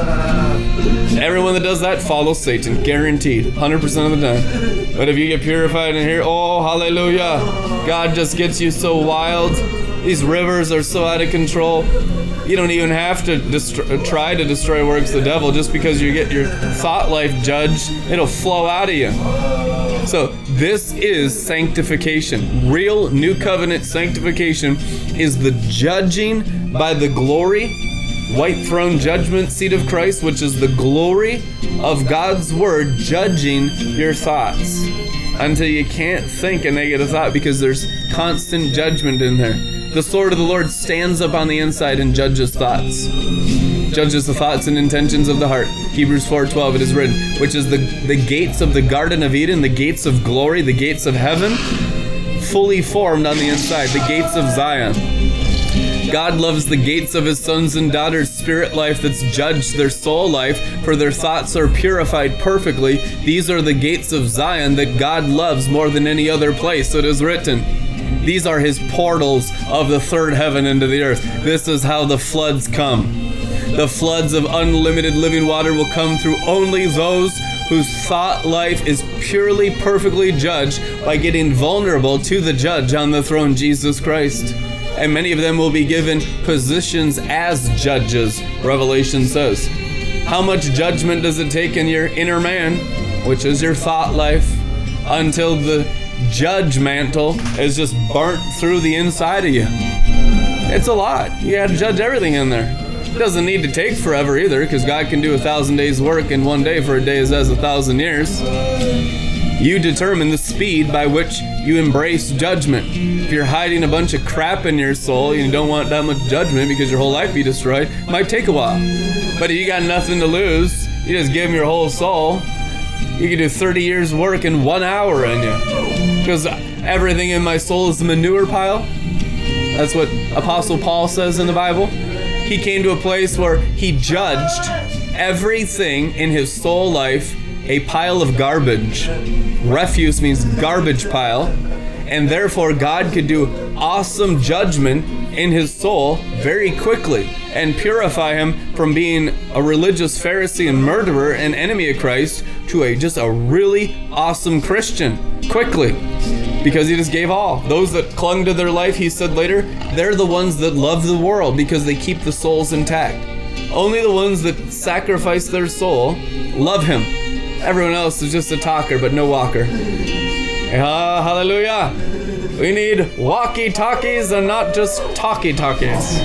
Everyone that does that follows Satan, guaranteed, 100% of the time. But if you get purified in here, oh, hallelujah. God just gets you so wild. These rivers are so out of control. You don't even have to try to destroy works of the devil just because you get your thought life judged. It'll flow out of you. So, this is sanctification. Real new covenant sanctification is the judging by the glory, white throne judgment seat of Christ, which is the glory of God's word judging your thoughts until you can't think a negative thought because there's constant judgment in there. The sword of the Lord stands up on the inside and judges thoughts judges the thoughts and intentions of the heart. Hebrews 4:12 it is written, which is the the gates of the garden of Eden, the gates of glory, the gates of heaven, fully formed on the inside, the gates of Zion. God loves the gates of his sons and daughters' spirit life that's judged their soul life, for their thoughts are purified perfectly. These are the gates of Zion that God loves more than any other place. It is written. These are his portals of the third heaven into the earth. This is how the floods come. The floods of unlimited living water will come through only those whose thought life is purely perfectly judged by getting vulnerable to the judge on the throne, Jesus Christ. And many of them will be given positions as judges, Revelation says. How much judgment does it take in your inner man, which is your thought life, until the judge mantle is just burnt through the inside of you? It's a lot. You gotta judge everything in there. It doesn't need to take forever either, because God can do a thousand days' work in one day, for a day is as a thousand years. You determine the speed by which you embrace judgment. If you're hiding a bunch of crap in your soul and you don't want that much judgment because your whole life be destroyed, it might take a while. But if you got nothing to lose, you just give him your whole soul. You can do 30 years' work in one hour in you. Because everything in my soul is a manure pile. That's what Apostle Paul says in the Bible he came to a place where he judged everything in his soul life a pile of garbage. Refuse means garbage pile. And therefore, God could do awesome judgment in his soul very quickly and purify him from being a religious Pharisee and murderer and enemy of Christ to a just a really awesome Christian quickly because he just gave all. Those that clung to their life, he said later, they're the ones that love the world because they keep the souls intact. Only the ones that sacrifice their soul love him. Everyone else is just a talker but no walker. Ah, hallelujah. We need walkie talkies and not just talkie talkies.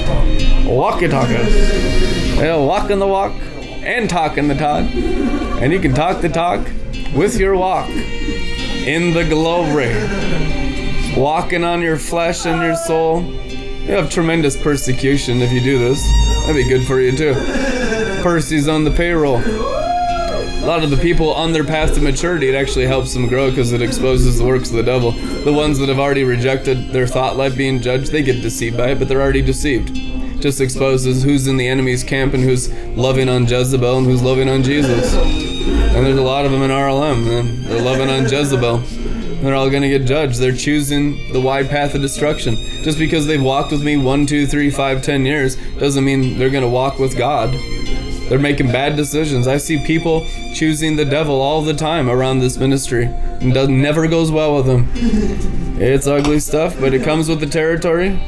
Walkie talkies. Yeah, walking the walk and talk in the talk. And you can talk the talk with your walk in the glory, walking on your flesh and your soul. You have tremendous persecution if you do this. That'd be good for you too. Percy's on the payroll. A lot of the people on their path to maturity, it actually helps them grow because it exposes the works of the devil. The ones that have already rejected their thought life being judged, they get deceived by it, but they're already deceived. Just exposes who's in the enemy's camp and who's loving on Jezebel and who's loving on Jesus. And there's a lot of them in RLM. They're loving on Jezebel. They're all going to get judged. They're choosing the wide path of destruction. Just because they've walked with me one, two, three, five, ten years doesn't mean they're going to walk with God. They're making bad decisions. I see people choosing the devil all the time around this ministry. And does, never goes well with them. It's ugly stuff, but it comes with the territory.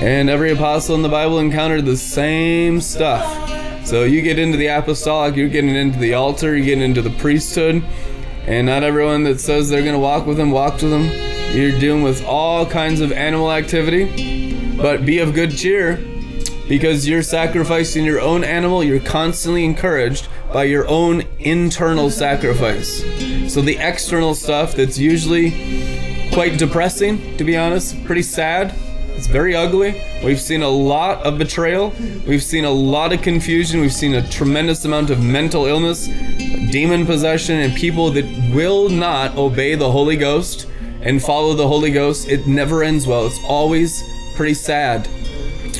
And every apostle in the Bible encountered the same stuff. So you get into the apostolic, you're getting into the altar, you're getting into the priesthood. And not everyone that says they're going to walk with him walks with him. You're dealing with all kinds of animal activity. But be of good cheer because you're sacrificing your own animal, you're constantly encouraged by your own internal sacrifice. So the external stuff that's usually quite depressing, to be honest, pretty sad. It's very ugly. We've seen a lot of betrayal. We've seen a lot of confusion. We've seen a tremendous amount of mental illness, demon possession, and people that will not obey the Holy Ghost and follow the Holy Ghost. It never ends well. It's always pretty sad.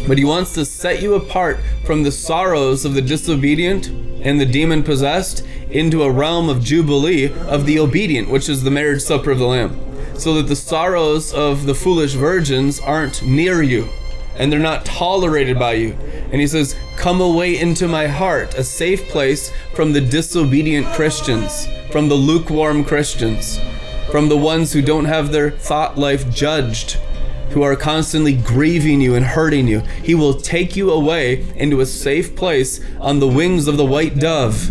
But he wants to set you apart from the sorrows of the disobedient and the demon possessed into a realm of jubilee of the obedient, which is the marriage supper of the Lamb. So that the sorrows of the foolish virgins aren't near you and they're not tolerated by you. And he says, Come away into my heart, a safe place from the disobedient Christians, from the lukewarm Christians, from the ones who don't have their thought life judged who are constantly grieving you and hurting you. He will take you away into a safe place on the wings of the white dove,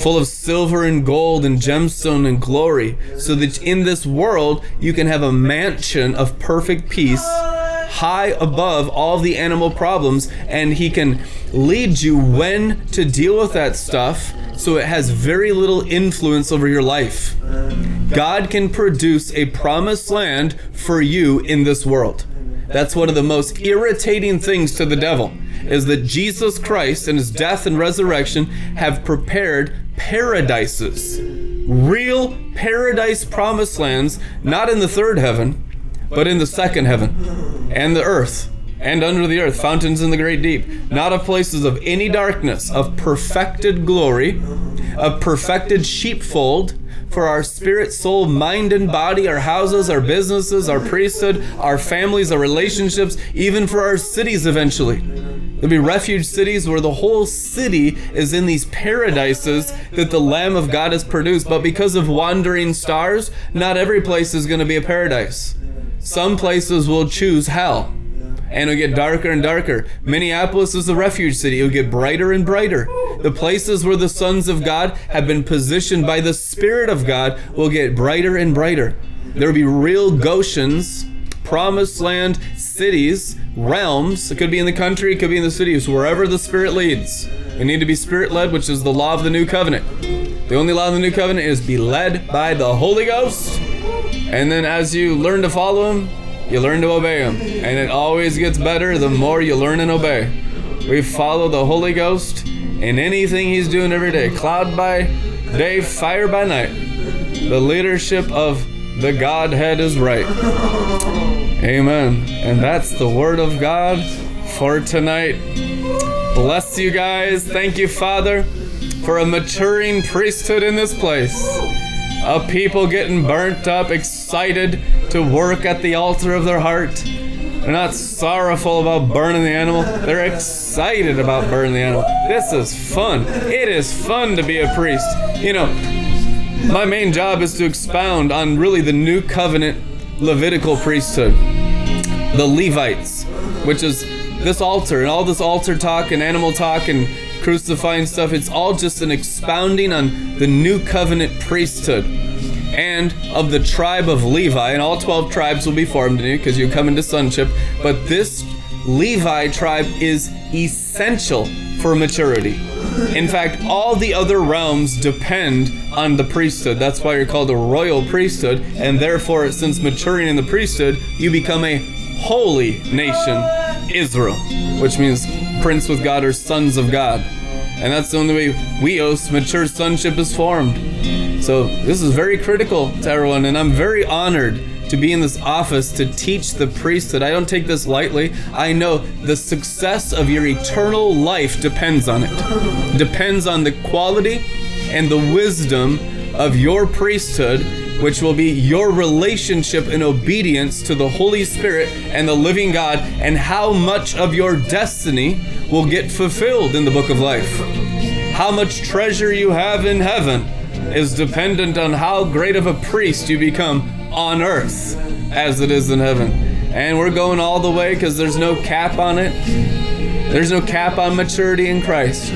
full of silver and gold and gemstone and glory, so that in this world you can have a mansion of perfect peace high above all the animal problems and he can lead you when to deal with that stuff so it has very little influence over your life. God can produce a promised land for you in this world. That's one of the most irritating things to the devil is that Jesus Christ and his death and resurrection have prepared paradises. Real paradise promised lands, not in the third heaven, but in the second heaven and the earth and under the earth, fountains in the great deep, not of places of any darkness, of perfected glory, of perfected sheepfold, for our spirit, soul, mind, and body, our houses, our businesses, our priesthood, our families, our relationships, even for our cities eventually. There'll be refuge cities where the whole city is in these paradises that the Lamb of God has produced. But because of wandering stars, not every place is going to be a paradise. Some places will choose hell and it'll get darker and darker. Minneapolis is a refuge city. It'll get brighter and brighter. The places where the sons of God have been positioned by the Spirit of God will get brighter and brighter. There will be real Goshens, promised land cities, realms. It could be in the country, it could be in the cities, wherever the Spirit leads. We need to be Spirit led, which is the law of the new covenant. The only law of the new covenant is be led by the Holy Ghost. And then as you learn to follow Him, you learn to obey Him. And it always gets better the more you learn and obey. We follow the Holy Ghost in anything He's doing every day cloud by day, fire by night. The leadership of the Godhead is right. Amen. And that's the Word of God for tonight. Bless you guys. Thank you, Father, for a maturing priesthood in this place of people getting burnt up, excited to work at the altar of their heart. They're not sorrowful about burning the animal. They're excited about burning the animal. This is fun. It is fun to be a priest. You know, my main job is to expound on really the new covenant Levitical priesthood. The Levites, which is this altar and all this altar talk and animal talk and crucifying stuff, it's all just an expounding on the new covenant priesthood and of the tribe of Levi, and all 12 tribes will be formed in you because you come into sonship. But this Levi tribe is essential for maturity. In fact, all the other realms depend on the priesthood. That's why you're called a royal priesthood, and therefore, since maturing in the priesthood, you become a holy nation, Israel, which means prince with God or sons of God. And that's the only way huios, mature sonship, is formed. So this is very critical to everyone, and I'm very honored to be in this office to teach the priesthood. I don't take this lightly. I know the success of your eternal life depends on it. Depends on the quality and the wisdom of your priesthood, which will be your relationship in obedience to the Holy Spirit and the living God, and how much of your destiny will get fulfilled in the book of life. How much treasure you have in heaven is dependent on how great of a priest you become on earth as it is in heaven. And we're going all the way because there's no cap on it. There's no cap on maturity in Christ.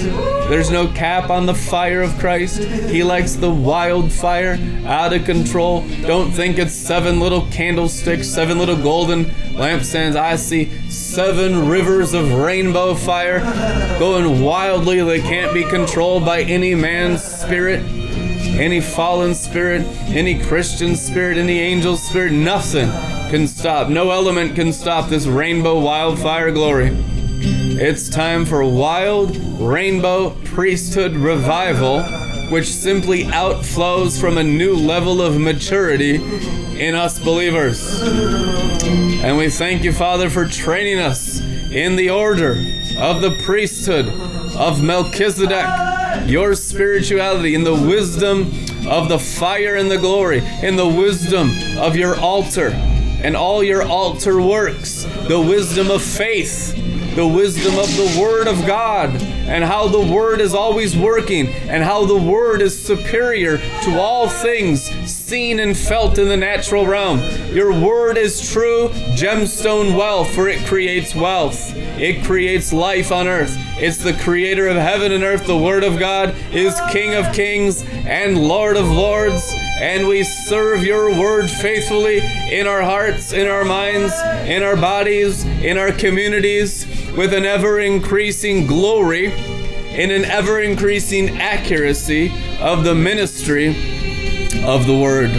There's no cap on the fire of Christ. He likes the wildfire, out of control. Don't think it's seven little candlesticks, seven little golden lampstands. I see seven rivers of rainbow fire going wildly. They can't be controlled by any man's spirit, any fallen spirit, any Christian spirit, any angel spirit. Nothing can stop. No element can stop this rainbow wildfire glory. It's time for wild rainbow priesthood revival, which simply outflows from a new level of maturity in us believers. And we thank you, Father, for training us in the order of the priesthood of Melchizedek, your spirituality, in the wisdom of the fire and the glory, in the wisdom of your altar and all your altar works, the wisdom of faith the wisdom of the Word of God and how the Word is always working and how the Word is superior to all things seen and felt in the natural realm. Your Word is true gemstone wealth, for it creates wealth, it creates life on earth. It's the creator of heaven and earth. The Word of God is King of kings and Lord of lords and we serve your word faithfully in our hearts, in our minds, in our bodies, in our communities, with an ever increasing glory, in an ever increasing accuracy of the ministry of the word.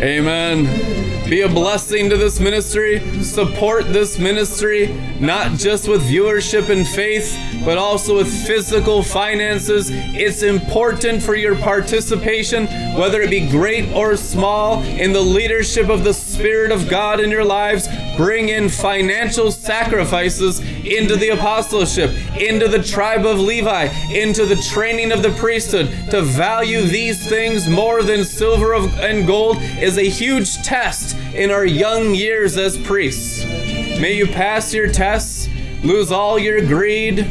Amen. Be a blessing to this ministry. Support this ministry, not just with viewership and faith, but also with physical finances. It's important for your participation, whether it be great or small, in the leadership of the Spirit of God in your lives. Bring in financial sacrifices into the apostleship, into the tribe of Levi, into the training of the priesthood. To value these things more than silver and gold is a huge test in our young years as priests. May you pass your tests, lose all your greed,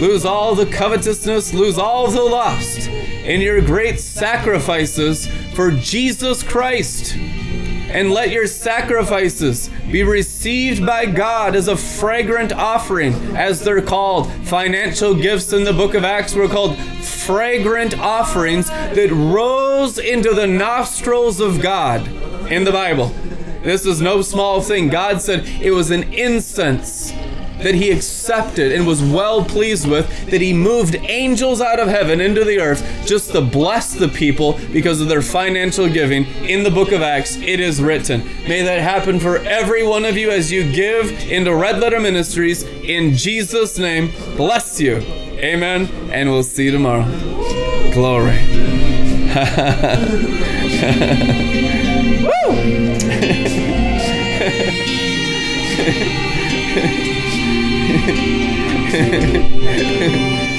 lose all the covetousness, lose all the lust in your great sacrifices for Jesus Christ. And let your sacrifices be received by God as a fragrant offering, as they're called. Financial gifts in the book of Acts were called fragrant offerings that rose into the nostrils of God in the Bible. This is no small thing. God said it was an incense that he accepted and was well pleased with, that he moved angels out of heaven into the earth just to bless the people because of their financial giving. In the book of Acts, it is written. May that happen for every one of you as you give into Red Letter Ministries. In Jesus' name, bless you. Amen. And we'll see you tomorrow. Glory. (laughs) Woo! (laughs) Ha ha ha ha.